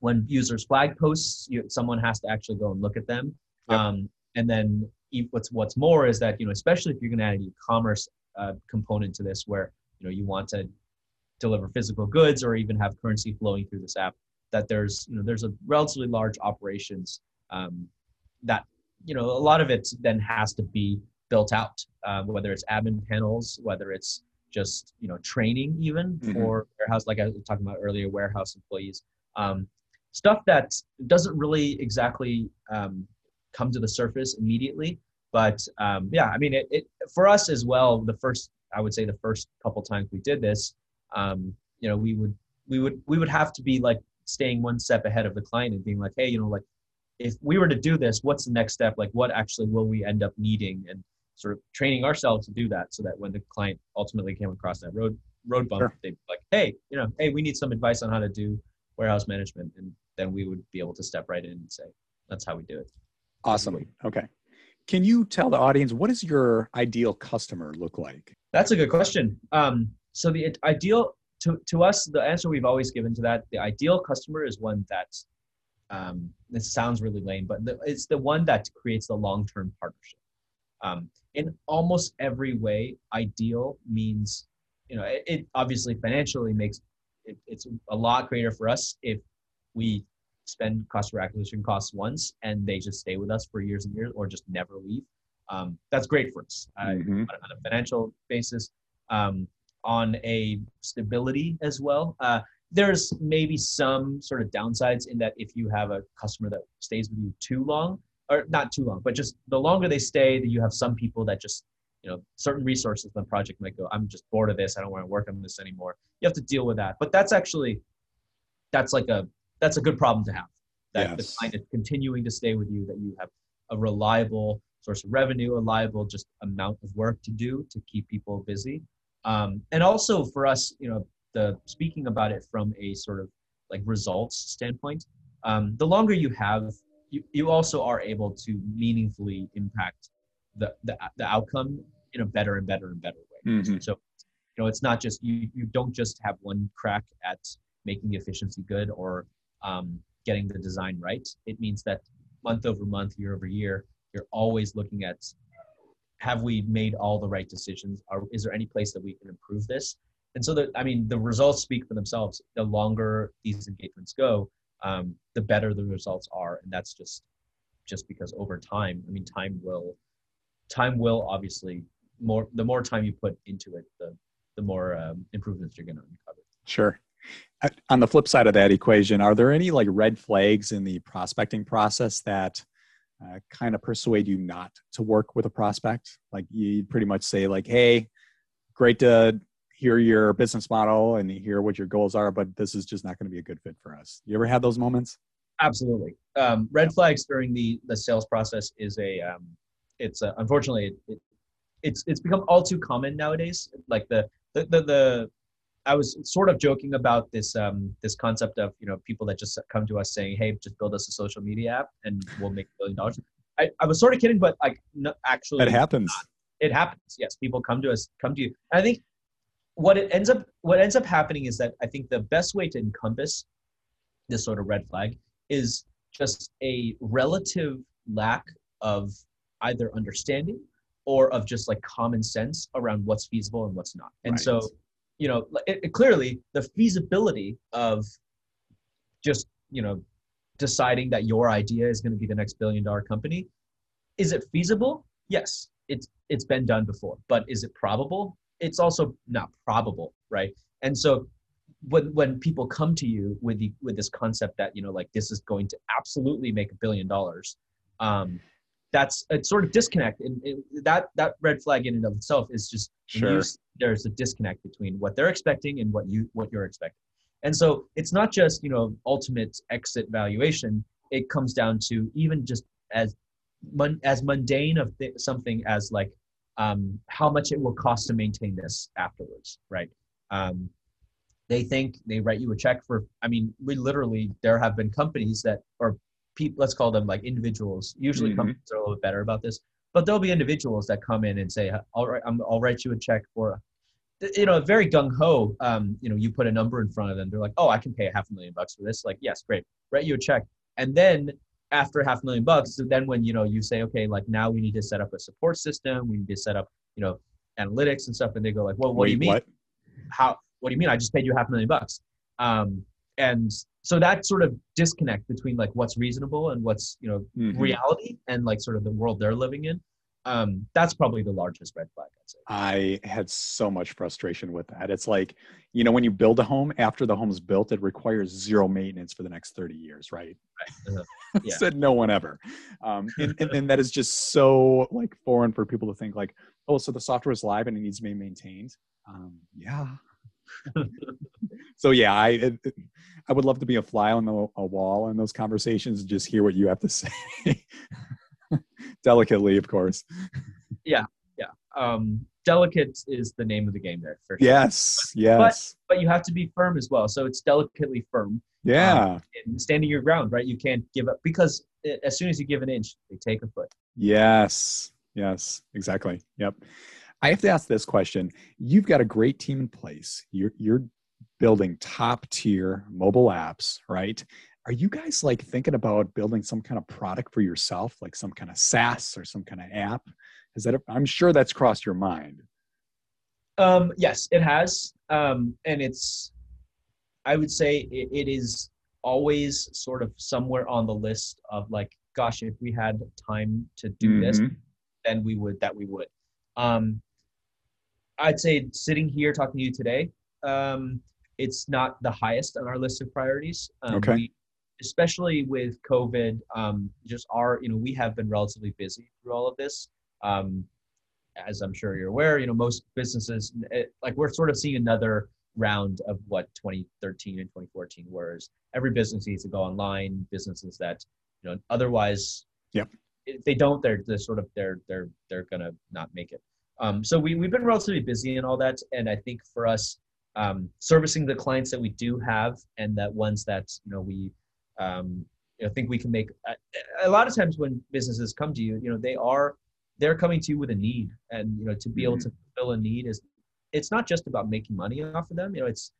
when users flag posts, you, someone has to actually go and look at them. Yep. Um, and then what's what's more is that you know, especially if you're going to add an e-commerce uh, component to this, where you know you want to deliver physical goods or even have currency flowing through this app, that there's you know there's a relatively large operations um, that you know a lot of it then has to be built out, uh, whether it's admin panels, whether it's just you know training even Mhm. for warehouse, like I was talking about earlier, warehouse employees, um, stuff that doesn't really exactly um, come to the surface immediately. But um, yeah, I mean, it, it for us as well. The first, I would say, the first couple times we did this, um, you know, we would we would we would have to be like staying one step ahead of the client and being like, hey, you know, like if we were to do this, what's the next step? Like, what actually will we end up needing? And sort of training ourselves to do that, so that when the client ultimately came across that road road bump, Sure. they'd be like, hey, you know, hey, we need some advice on how to do warehouse management, and then we would be able to step right in and say, that's how we do it. Awesome. Okay. Can you tell the audience what does your ideal customer look like? That's a good question. Um, so the ideal to, to us, the answer we've always given to that, the ideal customer is one that, um, this sounds really lame, but the, it's the one that creates the long-term partnership. Um, in almost every way, ideal means, you know, it, it obviously financially makes it, it's a lot greater for us if we spend customer acquisition costs once and they just stay with us for years and years or just never leave. Um, that's great for us. Uh, Mhm. on a- on a financial basis, um, on a stability as well. Uh, there's maybe some sort of downsides in that if you have a customer that stays with you too long, or not too long, but just the longer they stay, that you have some people that just, you know, certain resources in the project might go, I'm just bored of this. I don't want to work on this anymore. You have to deal with that. But that's actually, that's like a, that's a good problem to have. That the Yes. client is continuing to stay with you, that you have a reliable source of revenue, a reliable just amount of work to do to keep people busy. Um, and also for us, you know, the speaking about it from a sort of like results standpoint, um, the longer you have, you, you also are able to meaningfully impact the, the, the outcome in a better and better and better way. Mhm. So, you know, it's not just you, you don't just have one crack at making the efficiency good or um, getting the design right. It means that month over month, year over year, you're always looking at have we made all the right decisions? Are, is there any place that we can improve this? And so, the, I mean, the results speak for themselves. The longer these engagements go, um, the better the results are, and that's just just because over time, I mean, time will time will obviously more the more time you put into it, the the more um, improvements you're going to uncover. Sure. On the flip side of that equation, are there any like red flags in the prospecting process that uh, kind of persuade you not to work with a prospect? Like you pretty much say like, "Hey, great to hear your business model and hear what your goals are, but this is just not going to be a good fit for us." You ever had those moments? Absolutely. Um, red flags during the the sales process is a um, it's uh, unfortunately it, it, it's it's become all too common nowadays. Like the the the, the I was sort of joking about this um, this concept of you know people that just come to us saying, "Hey, just build us a social media app and we'll make a billion dollars." I, I was sort of kidding, but like no, actually, it happens. it happens. Yes, people come to us, come to you. And I think what it ends up what ends up happening is that I think the best way to encompass this sort of red flag is just a relative lack of either understanding or of just like common sense around what's feasible and what's not. And Right. so, you know, it, it clearly the feasibility of just you know deciding that your idea is going to be the next billion dollar company. Is it feasible? Yes, it's it's been done before, but is it probable? It's also not probable, right? And so when when people come to you with the with this concept that you know like this is going to absolutely make a billion dollars, um, that's a sort of disconnect, and that that red flag in and of itself is just Sure. there's a disconnect between what they're expecting and what you what you're expecting. And so it's not just you know ultimate exit valuation. It comes down to even just as mun- as mundane of th- something as like um, how much it will cost to maintain this afterwards, right? Um, they think they write you a check for. I mean, we literally there have been companies that or people let's call them like individuals. Usually Mhm. companies are a little bit better about this, but there'll be individuals that come in and say, "All right, I'm, I'll write you a check for." You know, very gung ho. Um, you know, you put a number in front of them. They're like, "Oh, I can pay a half a million bucks for this." Like, yes, great. Write you a check, and then after half a million bucks, so then when you know you say, "Okay, like now we need to set up a support system. We need to set up, you know, analytics and stuff," and they go like, "Well, what do you mean? What? how what do you mean i just paid you half a million bucks um, and so that sort of disconnect between like what's reasonable and what's you know Mhm. reality and like sort of the world they're living in um, that's probably the largest red flag i'd say I had so much frustration with that. It's like, you know, when you build a home, after the home's built, it requires zero maintenance for the next 30 years, right? [LAUGHS] Uh-huh. Yeah. Said no one ever. Um, and, and, and that is just so like foreign for people to think like, oh, so the software is live and it needs to be maintained. Um, yeah. [LAUGHS] so yeah, I it, it- I would love to be a fly on the a wall in those conversations, and just hear what you have to [LAUGHS] say, [LAUGHS] delicately, of course. Yeah, yeah. Um, delicate is the name of the game there for sure. Yes, yes, but you have to be firm as well so it's delicately firm yeah. and standing your ground right you can't give up because as soon as you give an inch they take a foot Yes. Yes. Exactly. Yep. I have to ask this question. You've got a great team in place. You're you're building top tier mobile apps, right? Are you guys like thinking about building some kind of product for yourself, like some kind of SaaS or some kind of app? Is that I'm sure that's crossed your mind. Um, yes, it has, um, and it's. I would say it, it is always sort of somewhere on the list of like, gosh, if we had time to do this, Mhm. then we would. That we would. Um, I'd say sitting here talking to you today, um, it's not the highest on our list of priorities. Um, Okay. We, especially with COVID, um, just our, you know, we have been relatively busy through all of this. Um, as I'm sure you're aware, you know, most businesses, it, like we're sort of seeing another round of what 2013 and 2014 were. Is every business needs to go online. Businesses that, you know, otherwise, Yep. if they don't, they're, they're sort of they're they're they're gonna not make it. Um, so we we've been relatively busy and all that, and I think for us, um, servicing the clients that we do have and that ones that you know we um, you know, think we can make. A, a lot of times when businesses come to you, you know, they are they're coming to you with a need, and you know, to be able to fulfill a need is it's not just about making money off of them. You know, it's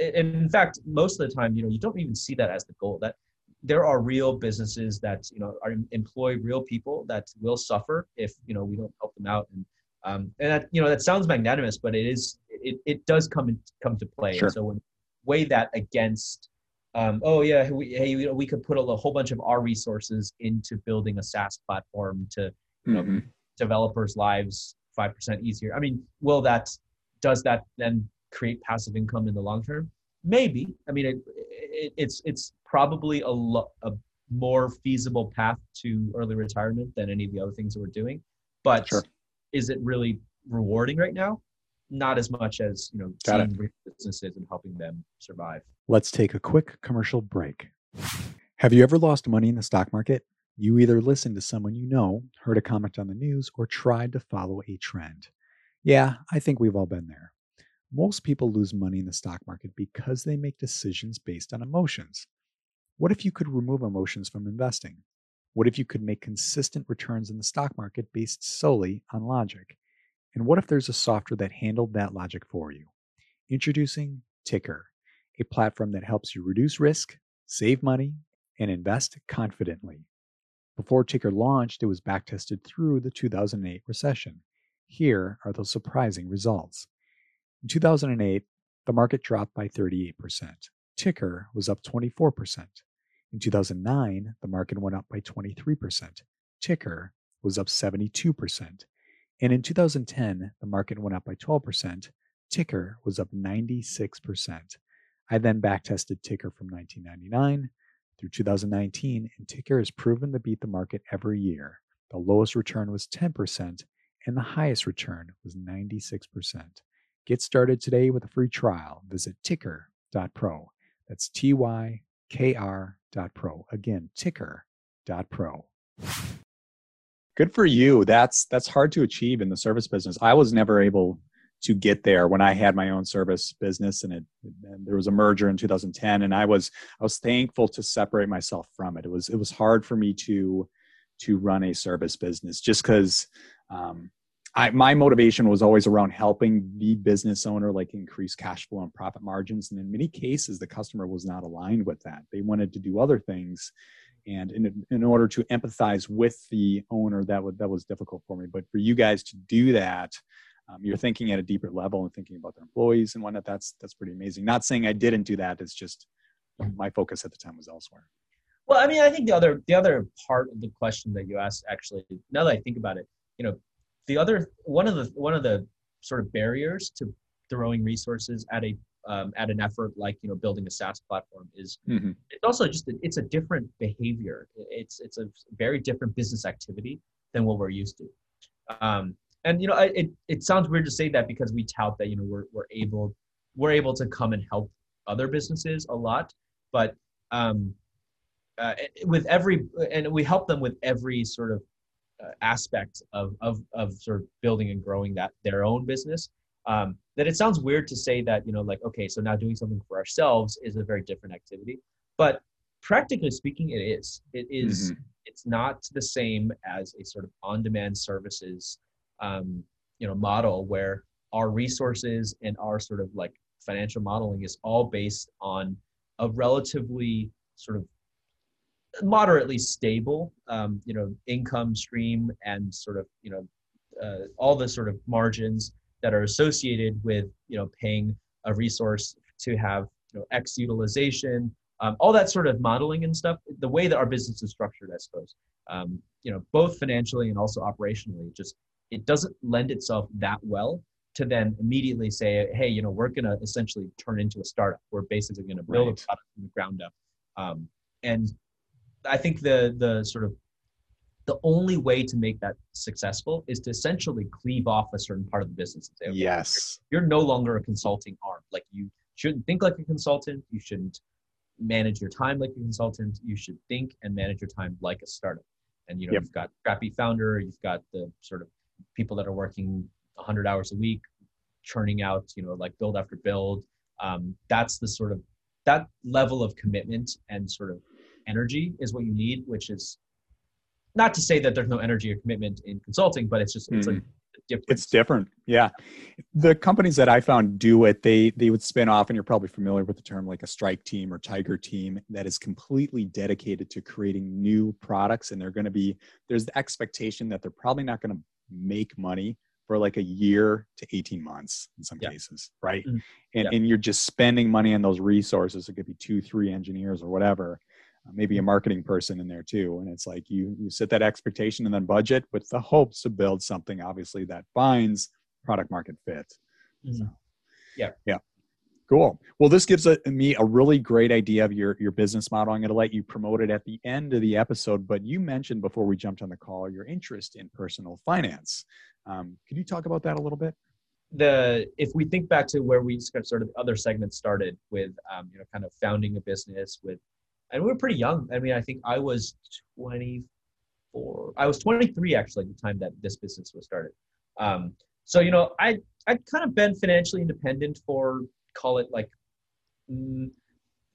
and in fact, most of the time, you know, you don't even see that as the goal. That there are real businesses that you know are employ real people that will suffer if you know we don't help them out and um, and that you know that sounds magnanimous but it is it, it does come in, come to play Sure. and so when weigh that against um, oh yeah we, hey you know, we could put a whole bunch of our resources into building a SaaS platform to you know, Mhm. developers lives 5% easier. I mean will that does that then create passive income in the long term? Maybe. I mean it, it, it's it's probably a, lo- a more feasible path to early retirement than any of the other things that we're doing. But Sure. is it really rewarding right now not as much as you know Got seeing businesses and helping them survive Let's take a quick commercial break. Have you ever lost money in the stock market? You either listened to someone you know, heard a comment on the news, or tried to follow a trend. Yeah, I think we've all been there. Most people lose money in the stock market because they make decisions based on emotions. What if you could remove emotions from investing? What if you could make consistent returns in the stock market based solely on logic? And what if there's a software that handled that logic for you? Introducing Tykr a platform that helps you reduce risk, save money, and invest confidently. Before Tykr launched, it was backtested through the 2008 recession. Here are those surprising results. In 2008, the market dropped by 38%. Tykr was up 24%. In 2009, the market went up by 23%. Tykr was up 72%. And in 2010, the market went up by 12%. Tykr was up 96%. I then backtested Tykr from 1999 through 2019, and Tykr has proven to beat the market every year. The lowest return was 10%, and the highest return was 96%. Get started today with a free trial. Visit tykr.pro. That's T Y K R.pro. Again, tykr.pro. Good for you. That's that's hard to achieve in the service business. I was never able to get there when I had my own service business and it and there was a merger in 2010 and I was I was thankful to separate myself from it. It was it was hard for me to to run a service business just because um, I, my motivation was always around helping the business owner like increase cash flow and profit margins and in many cases the customer was not aligned with that they wanted to do other things and in, in order to empathize with the owner that was that was difficult for me. But for you guys to do that um, you're thinking at a deeper level and thinking about their employees and whatnot that's that's pretty amazing. Not saying i didn't do that it's just my focus at the time was elsewhere. Well i mean i think the other the other part of the question that you asked actually now that i think about it you know the other one of the one of the sort of barriers to throwing resources at a um, at an effort like you know building a SaaS platform is mm-hmm. it's also just a, it's a different behavior. It's it's a very different business activity than what we're used to. Um, and you know, it it sounds weird to say that because we tout that you know we're we're able we're able to come and help other businesses a lot, but um, uh, with every and we help them with every sort of uh, aspect of, of of sort of building and growing that their own business um, that it sounds weird to say that you know like okay so now doing something for ourselves is a very different activity but practically speaking it is it is, mm-hmm. it's not the same as a sort of on-demand services um, you know model where our resources and our sort of like financial modeling is all based on a relatively sort of moderately stable, um, you know, income stream and sort of, you know, uh, all the sort of margins that are associated with, you know, paying a resource to have, you know, X utilization, um, all that sort of modeling and stuff. The way that our business is structured, I suppose, um, you know, both financially and also operationally, just it doesn't lend itself that well to then immediately say, hey, you know, we're going to essentially turn into a startup. We're basically going to build right. a product from the ground up. Um, and I think the the sort of the only way to make that successful is to essentially cleave off a certain part of the business. Say, okay, yes, you're, you're, no longer a consulting arm. Like you shouldn't think like a consultant. You shouldn't manage your time like a consultant. You should think and manage your time like a startup. And you know, yep. you've got crappy founder. You've got the sort of people that are working 100 hours a week, churning out you know like build after build. Um, that's the sort of that level of commitment and sort of energy is what you need, which is not to say that there's no energy or commitment in consulting, but it's just it's mm. different. It's different. Yeah. The companies that I found do it, they they would spin off, and you're probably familiar with the term like a strike team or tiger team that is completely dedicated to creating new products. And they're going to be there's the expectation that they're probably not going to make money for like a year to 18 months in some yeah. cases, right? Mm-hmm. And, yeah. and you're just spending money on those resources. It could be two, three engineers or whatever maybe a marketing person in there too. And it's like you you set that expectation and then budget with the hopes to build something obviously that finds product market fit. Mm-hmm. so, yeah. yeah. Cool. Well this gives a, me a really great idea of your your business model. I'm going to let you promote it at the end of the episode but you mentioned before we jumped on the call your interest in personal finance. Um, can you talk about that a little bit? The if we think back to where we sort of other segments started with um, you know kind of founding a business with and we were pretty young. I mean, I think I was 24. I was 23 actually at the time that this business was started. Um, so you know, I I'd kind of been financially independent for call it like mm,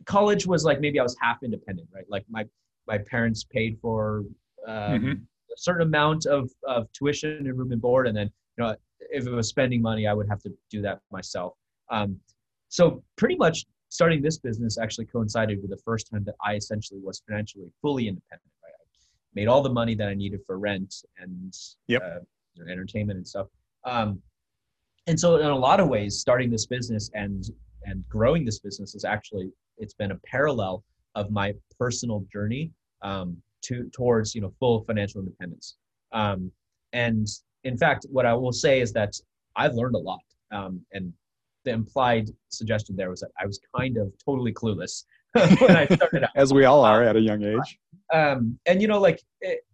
college was like maybe I was half independent, right? Like my my parents paid for um, mm-hmm. a certain amount of of tuition and room and board, and then you know if it was spending money, I would have to do that myself. Um, so pretty much starting this business actually coincided with the first time that I essentially was financially fully independent. Right? I made all the money that I needed for rent and yep. uh, entertainment and stuff. Um, and so, in a lot of ways, starting this business and and growing this business is actually it's been a parallel of my personal journey um, to towards you know full financial independence. Um, and in fact, what I will say is that I've learned a lot. Um, and the implied suggestion there was that I was kind of totally clueless [LAUGHS] when I started out. [LAUGHS] As we all are at a young age. Um, and you know, like it,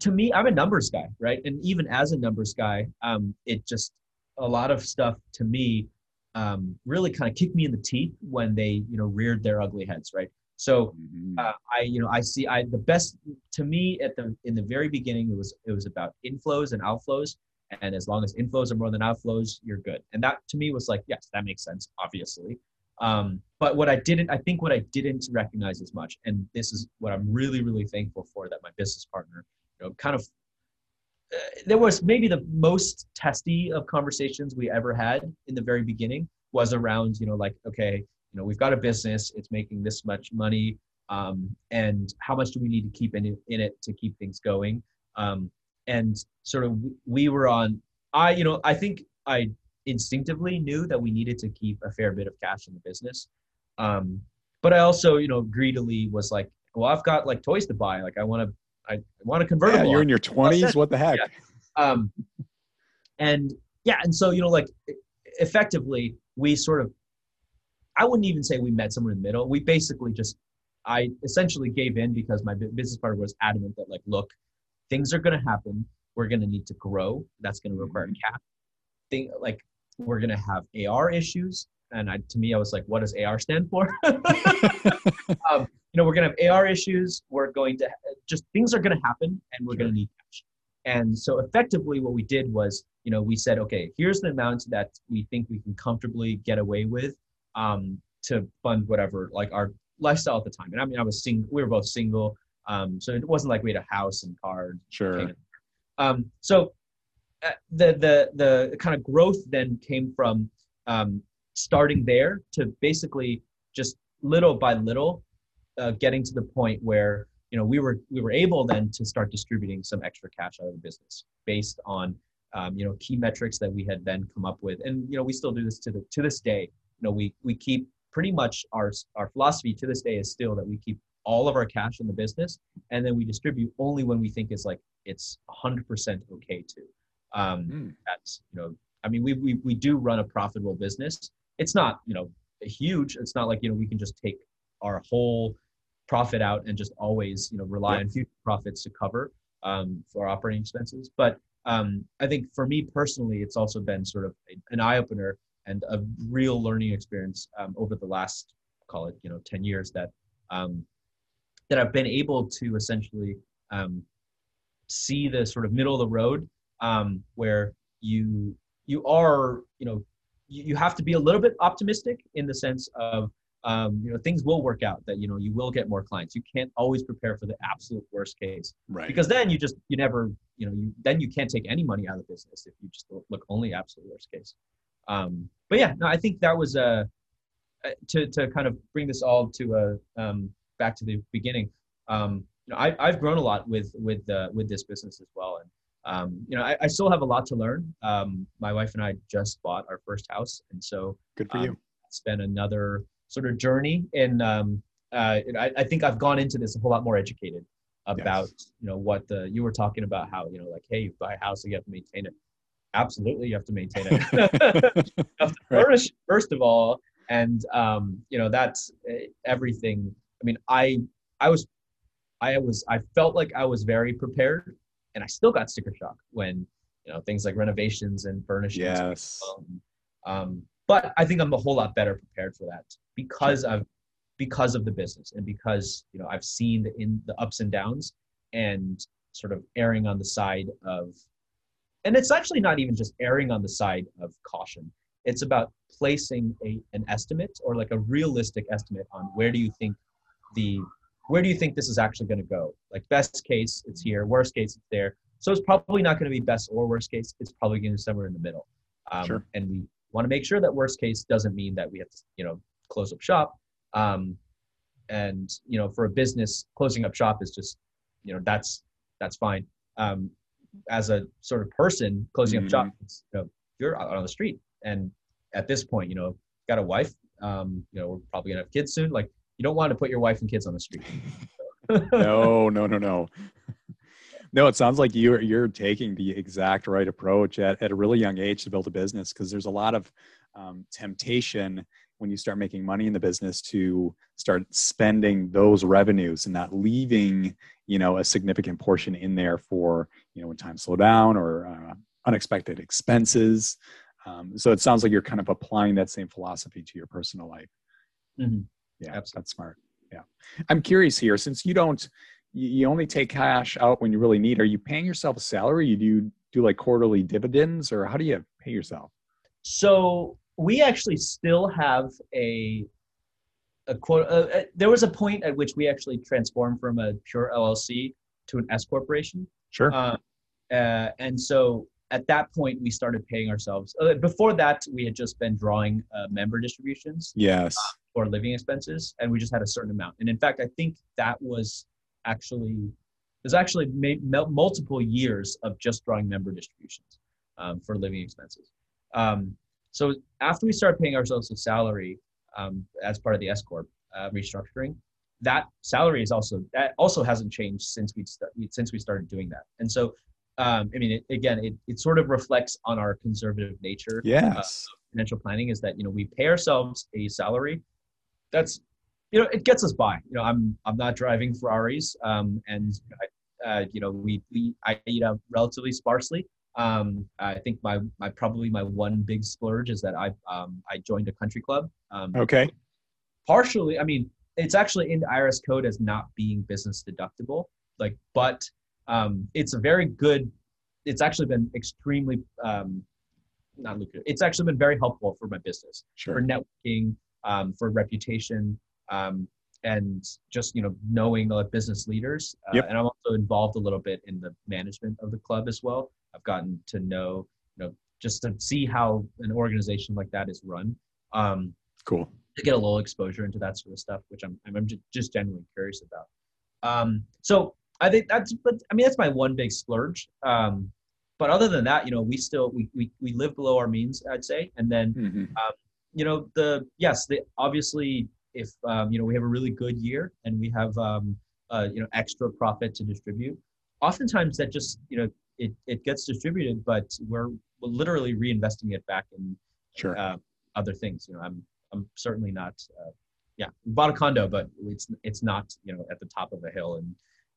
to me, I'm a numbers guy, right? And even as a numbers guy, um, it just a lot of stuff to me um, really kind of kicked me in the teeth when they, you know, reared their ugly heads, right? So Mm-hmm. uh, I, you know, I see, I the best to me at the in the very beginning, it was it was about inflows and outflows, and as long as inflows are more than outflows, you're good. And that to me was like, yes, that makes sense, obviously. Um, but what I didn't, I think what I didn't recognize as much, and this is what I'm really, really thankful for that my business partner, you know, kind of, uh, there was maybe the most testy of conversations we ever had in the very beginning was around, you know, like, okay, you know, we've got a business, it's making this much money, um, and how much do we need to keep in it, in it to keep things going? Um, and sort of we were on, I, you know, I think I instinctively knew that we needed to keep a fair bit of cash in the business. Um, but I also, you know, greedily was like, well, I've got like toys to buy. Like I want to, I want to convert. Yeah, you're in your [LAUGHS] 20s. What the heck? Yeah. Um, and yeah, and so you know, like effectively, we sort of, I wouldn't even say we met somewhere in the middle. We basically just, I essentially gave in because my business partner was adamant that like, look, things are going to happen. We're going to need to grow. That's going to require cap. Thing like we're going to have AR issues. And I, to me, I was like, what does AR stand for? [LAUGHS] um, you know, we're going to have AR issues. We're going to just things are going to happen, and we're going to need cash. And so, effectively, what we did was, you know, we said, okay, here's the amount that we think we can comfortably get away with um, to fund whatever, like our lifestyle at the time. And I mean, I was single. We were both single, um, so it wasn't like we had a house and car. And Sure. um, so uh, the the the kind of growth then came from um, starting there to basically just little by little uh, getting to the point where you know we were we were able then to start distributing some extra cash out of the business based on um, you know key metrics that we had then come up with and you know we still do this to the to this day you know we we keep pretty much our our philosophy to this day is still that we keep all of our cash in the business and then we distribute only when we think it's like it's 100% okay to um, Mm. that's you know i mean we, we we do run a profitable business it's not you know huge it's not like you know we can just take our whole profit out and just always you know rely Yeah. on future profits to cover um, for operating expenses but um, i think for me personally it's also been sort of a, an eye-opener and a real learning experience um, over the last call it you know 10 years that um, that i've been able to essentially um, see the sort of middle of the road um, where you you are you know you, you have to be a little bit optimistic in the sense of um, you know things will work out that you know you will get more clients you can't always prepare for the absolute worst case Right. because then you just you never you know you then you can't take any money out of the business if you just look only absolute worst case um, but yeah no i think that was uh, uh, to to kind of bring this all to a um, back to the beginning um, you know I, i've grown a lot with with uh, with this business as well. And um, you know I, I still have a lot to learn. Um, my wife and i just bought our first house. And so Good for um, you. it's been another sort of journey. And um, uh, I, I think i've gone into this a whole lot more educated about you know what the you were talking about how you know like hey you buy a house you have to maintain it. Absolutely you have to maintain it. [LAUGHS] [LAUGHS] You have to Right. first of all. And um, you know that's uh, everything mean i i was i was i felt like i was very prepared and i still got sticker shock when you know things like renovations and furnishings yes. um, um, but I think I'm a whole lot better prepared for that because I've because of the business and because you know I've seen the in the ups and downs and sort of erring on the side of and it's actually not even just erring on the side of caution. It's about placing a an estimate or like a realistic estimate on where do you think the where do you think this is actually going to go? Like best case it's here worst case it's there. So it's probably not going to be best or worst case it's probably going to be somewhere in the middle. Um, Sure. and we want to make sure that worst case doesn't mean that we have to you know close up shop. Um, and you know for a business closing up shop is just you know that's that's fine. Um, as a sort of person closing up shop you know you're out on the street. And at this point you know got a wife um, you know we're probably gonna have kids soon like you don't want to put your wife and kids on the street. [LAUGHS] no, no, no, no. No, it sounds like you're you're taking the exact right approach at, at a really young age to build a business because there's a lot of um, temptation when you start making money in the business to start spending those revenues and not leaving you know a significant portion in there for you know when times slow down or uh, unexpected expenses um, so it sounds like you're kind of applying that same philosophy to your personal life Mm-hmm. Yeah Absolutely. that's smart yeah i'm curious here since you don't you you only take cash out when you really need are you paying yourself a salary you do do like quarterly dividends or how do you pay yourself So we actually still have a a quote. Uh, uh, there was a point at which we actually transformed from a pure LLC to an S corporation. sure Uh, uh, and so at that point, we started paying ourselves. Uh, before that, we had just been drawing uh, member distributions yes for living expenses, and we just had a certain amount. And in fact, I think that was actually there's actually multiple years of just drawing member distributions um, for living expenses. Um, so after we started paying ourselves a salary um, as part of the S corp uh, restructuring, that salary is also that also hasn't changed since we st- since we started doing that. And so, um, I mean, it, again, it, it sort of reflects on our conservative nature yes financial planning is that you know we pay ourselves a salary that's you know it gets us by. You know i'm i'm not driving ferraris um and I, uh, you know we, we i eat out relatively sparsely. Um i think my my probably my one big splurge is that i um i joined a country club um okay. partially i mean it's actually in the irs code as not being business deductible. Like but um it's a very good it's actually been extremely um not lucrative it's actually been very helpful for my business for networking um, for reputation um, and just you know knowing uh, business leaders uh, Yep. and i'm also involved a little bit in the management of the club as well i've gotten to know you know just to see how an organization like that is run um, cool to get a little exposure into that sort of stuff, which I'm I'm just genuinely curious about. Um, so I think that's but I mean that's my one big splurge. Um, but other than that, you know, we still we we, we live below our means, I'd say, and then Mhm. You know the yes, the obviously if um, you know we have a really good year and we have um, uh, you know extra profit to distribute, oftentimes that just you know it it gets distributed, but we're, we're literally reinvesting it back in sure uh, other things. You know, I'm I'm certainly not. Uh, yeah, we bought a condo, but it's it's not you know at the top of a hill and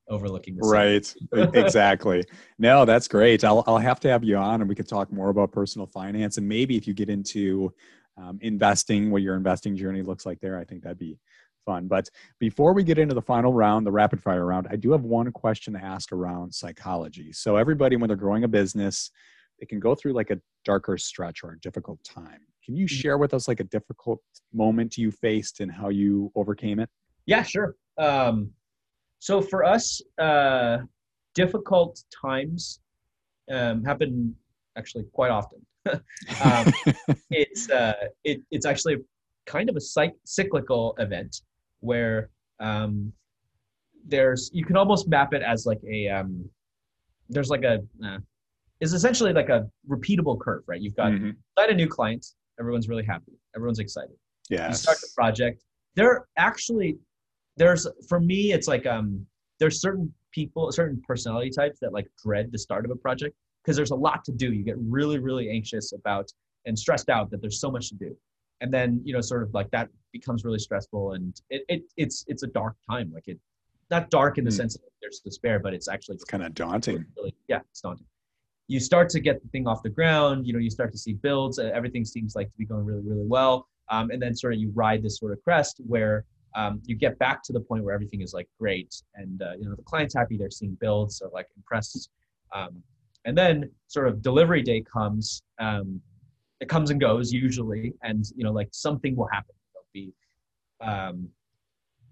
overlooking the. Right. [LAUGHS] Exactly. No, that's great. I'll, I'll have to have you on and we could talk more about personal finance. And maybe if you get into um, investing, what your investing journey looks like there, I think that'd be fun. But before we get into the final round, the rapid fire round, I do have one question to ask around psychology. So, everybody, when they're growing a business, they can go through like a darker stretch or a difficult time. Can you share with us like a difficult moment you faced and how you overcame it? Yeah, sure. Um, so for us, uh, difficult times um, happen actually quite often. [LAUGHS] um, it's uh, it, it's actually kind of a cyc- cyclical event where um, there's you can almost map it as like a um, there's like a uh, is essentially like a repeatable curve, right? You've got Mhm. sign a new client, everyone's really happy, everyone's excited Yeah. you start the project there actually there's for me it's like um there's certain people certain personality types that like dread the start of a project because there's a lot to do you get really really anxious about and stressed out that there's so much to do and then you know sort of like that becomes really stressful and it, it it's it's a dark time like it not dark in the Hmm. sense that there's despair but it's actually It's kind of daunting. really, yeah, it's daunting. You start to get the thing off the ground. You know, you start to see builds. uh, Everything seems like to be going really, really well. Um, and then sort of you ride this sort of crest where um, you get back to the point where everything is like great, and uh, you know the client's happy. They're seeing builds, so like impressed. Um, and then sort of delivery day comes. Um, it comes and goes usually, and you know like something will happen. There'll be um,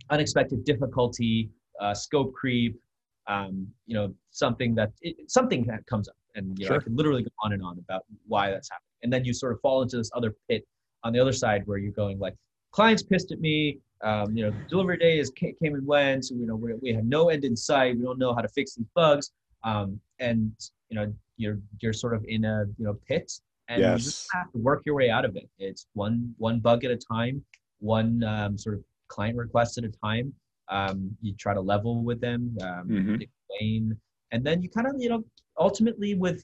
unexpected difficulty, uh, scope creep, um, you know, something that it, something that comes up, and you know, I Sure. could literally go on and on about why that's happening, and then you sort of fall into this other pit on the other side where you're going like, clients pissed at me, um, you know, delivery day is came and went, so you know we, we have no end in sight, we don't know how to fix these bugs, um, and you know you're you're sort of in a you know pit, and you just have to work your way out of it. It's one one bug at a time, one um, sort of client request at a time. Um, you try to level with them, um, Mhm. explain, and then you kind of you know ultimately with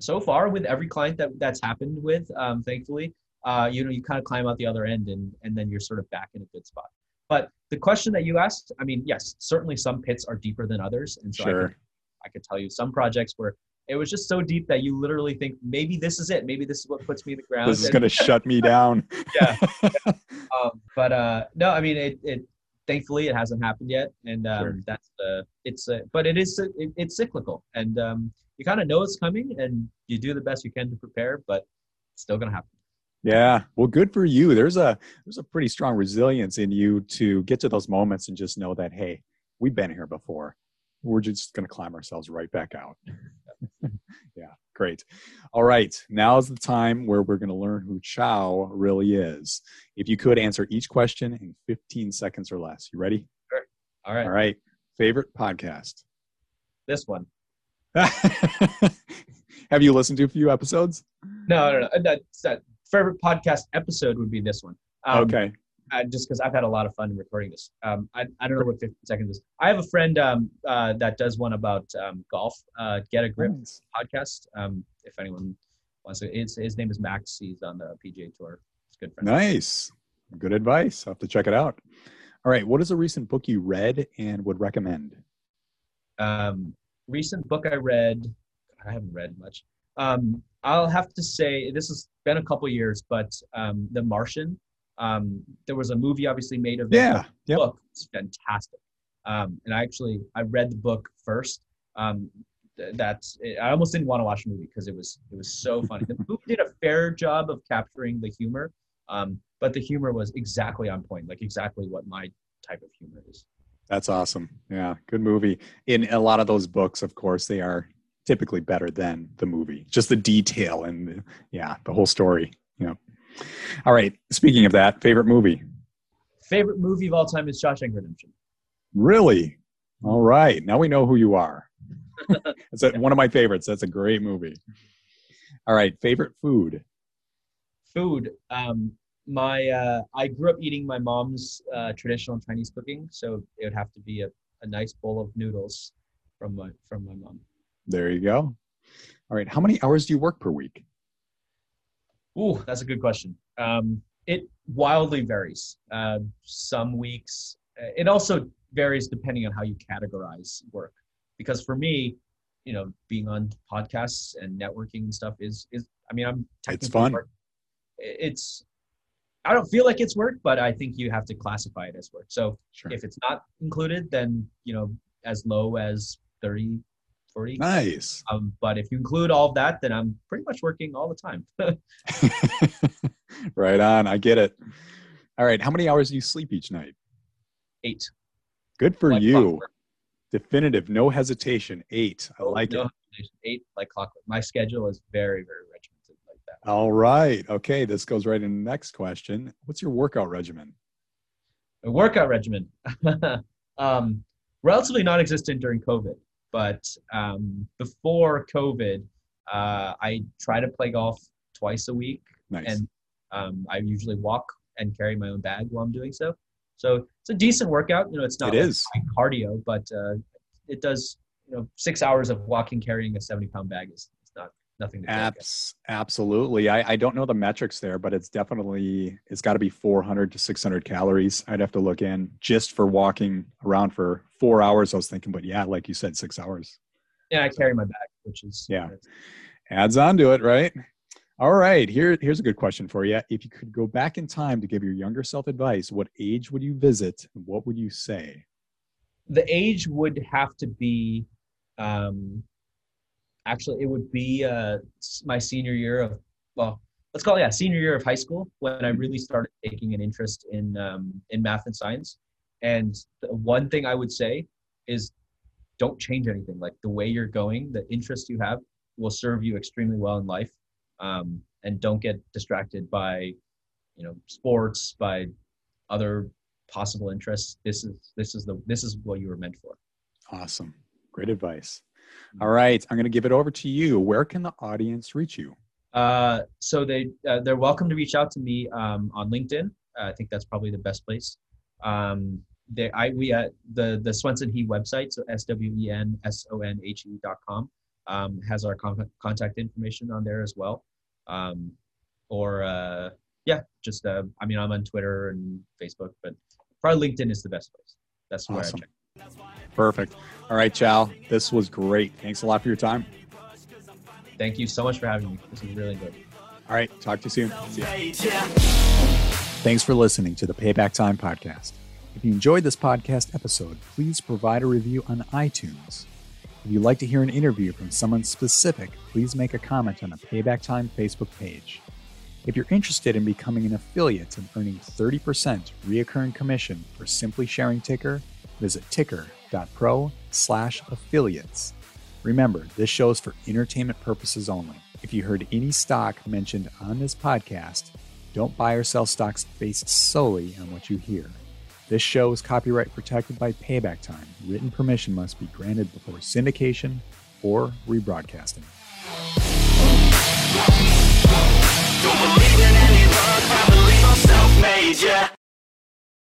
so far with every client that that's happened with, um, thankfully, uh, you know you kind of climb out the other end and and then you're sort of back in a good spot. But the question that you asked, I mean, yes, certainly some pits are deeper than others, and so I could, I could tell you some projects where it was just so deep that you literally think maybe this is it, maybe this is what puts me in the ground. This is going [LAUGHS] to shut me down. yeah. um, but uh, no, I mean it, it. Thankfully, it hasn't happened yet, and um, Sure. that's the. It's uh, but it is it, it's cyclical, and um, you kind of know it's coming, and you do the best you can to prepare, but it's still gonna happen. Yeah. Well, good for you. There's a there's a pretty strong resilience in you to get to those moments and just know that hey, we've been here before. We're just going to climb ourselves right back out. [LAUGHS] yeah, great. All right, now's the time where we're going to learn who Chow really is. If you could answer each question in 15 seconds or less. You ready? Sure. All right, All right. Favorite podcast? this one. [LAUGHS] Have you listened to a few episodes? No, no, no. uh, That's that favorite podcast episode would be this one. Um, okay. Uh, just because I've had a lot of fun recording this. Um, I, I don't know what 15 seconds is. I have a friend um, uh, that does one about um, golf, uh, Get a Grip Nice. podcast. Um, if anyone wants to, his, his name is Max. He's on the PGA Tour. It's a good friend. Nice. Good advice. I'll have to check it out. All right. What is a recent book you read and would recommend? Um, recent book I read, I haven't read much. Um, I'll have to say this has been a couple years, but um, The Martian. Um, there was a movie obviously made of it. Yeah. Yep. book it's fantastic. Um, and I actually I read the book first. Um, th- that's I almost didn't want to watch the movie because it was it was so funny. The movie did a fair job of capturing the humor, um, but the humor was exactly on point, like exactly what my type of humor is. That's awesome. Yeah. Good movie. In a lot of those books, of course, they are typically better than the movie. Just the detail and the, yeah, the whole story. All right. Speaking of that, favorite movie? Favorite movie of all time is Shawshank Redemption. Really? All right. Now we know who you are. [LAUGHS] It's a, one of my favorites. That's a great movie. All right. Favorite food? Food. Um, my uh, I grew up eating my mom's uh, traditional Chinese cooking, so it would have to be a, a nice bowl of noodles from my from my mom. There you go. All right. How many hours do you work per week? Ooh, that's a good question. Um, it wildly varies. Uh, some weeks, uh, it also varies depending on how you categorize work. Because for me, you know, being on podcasts and networking and stuff is is. I mean, I'm technically fun. work- It's. I don't feel like it's work, but I think you have to classify it as work. So Sure. if it's not included, then you know, as low as 30, 40. Nice. Um, but if you include all of that, then I'm pretty much working all the time. [LAUGHS] right on. I get it. All right. How many hours do you sleep each night? Eight. Good for Like you. clockwork. Definitive. No hesitation. Eight. I like No it. hesitation. Eight like clockwork. My schedule is very, very regimented like that. All right. Okay. This goes right into the next question. What's your workout regimen? A workout regimen, [LAUGHS] um, relatively non-existent during COVID, but um, before COVID, uh, I try to play golf twice a week, Nice. and um, I usually walk and carry my own bag while I'm doing so. So it's a decent workout. You know, it's not It like is. cardio, but uh, it does. You know, six hours of walking carrying a 70 pound bag is nothing to joke at. Abs- absolutely. I, I don't know the metrics there, but it's definitely it's got to be 400 to 600 calories. I'd have to look in just for walking around for four hours. I was thinking, but yeah, like you said, six hours yeah I carry my bag, which is Yeah. adds on to it, right? All right. Here, here's a good question for you. If you could go back in time to give your younger self advice, what age would you visit? and What would you say? the age would have to be um actually it would be uh my senior year of well let's call it yeah senior year of high school when i really started taking an interest in um in math and science. And the one thing i would say is don't change anything. Like the way you're going the interest you have will serve you extremely well in life. Um and don't get distracted by you know sports by other possible interests. This is this is the this is what you were meant for. Awesome. Great advice. All right. I'm going to give it over to you. Where can the audience reach you? uh, so they uh, they're welcome to reach out to me um, on linkedin uh, i think that's probably the best place Um, they, I we at the the Swenson He website, so s w e n s o n h e dot com, um, has our con- contact information on there as well. Um, or uh, yeah, just uh, I mean I'm on Twitter and Facebook, but probably LinkedIn is the best place. That's where Awesome. I check. Perfect. All right, Chow. This was great. Thanks a lot for your time. Thank you so much for having me. This was really good. All right. Talk to you soon. See ya. Made, yeah. Thanks for listening to the Payback Time podcast. If you enjoyed this podcast episode, please provide a review on iTunes. If you'd like to hear an interview from someone specific, please make a comment on the Payback Time Facebook page. If you're interested in becoming an affiliate and earning 30% reoccurring commission for simply sharing Tykr, visit tykr.pro slash affiliates. Remember, this show is for entertainment purposes only. If you heard any stock mentioned on this podcast, don't buy or sell stocks based solely on what you hear. This show is copyright protected by Payback Time. Written permission must be granted before syndication or rebroadcasting. Don't believe in any luck, I believe I'm self-made, yeah.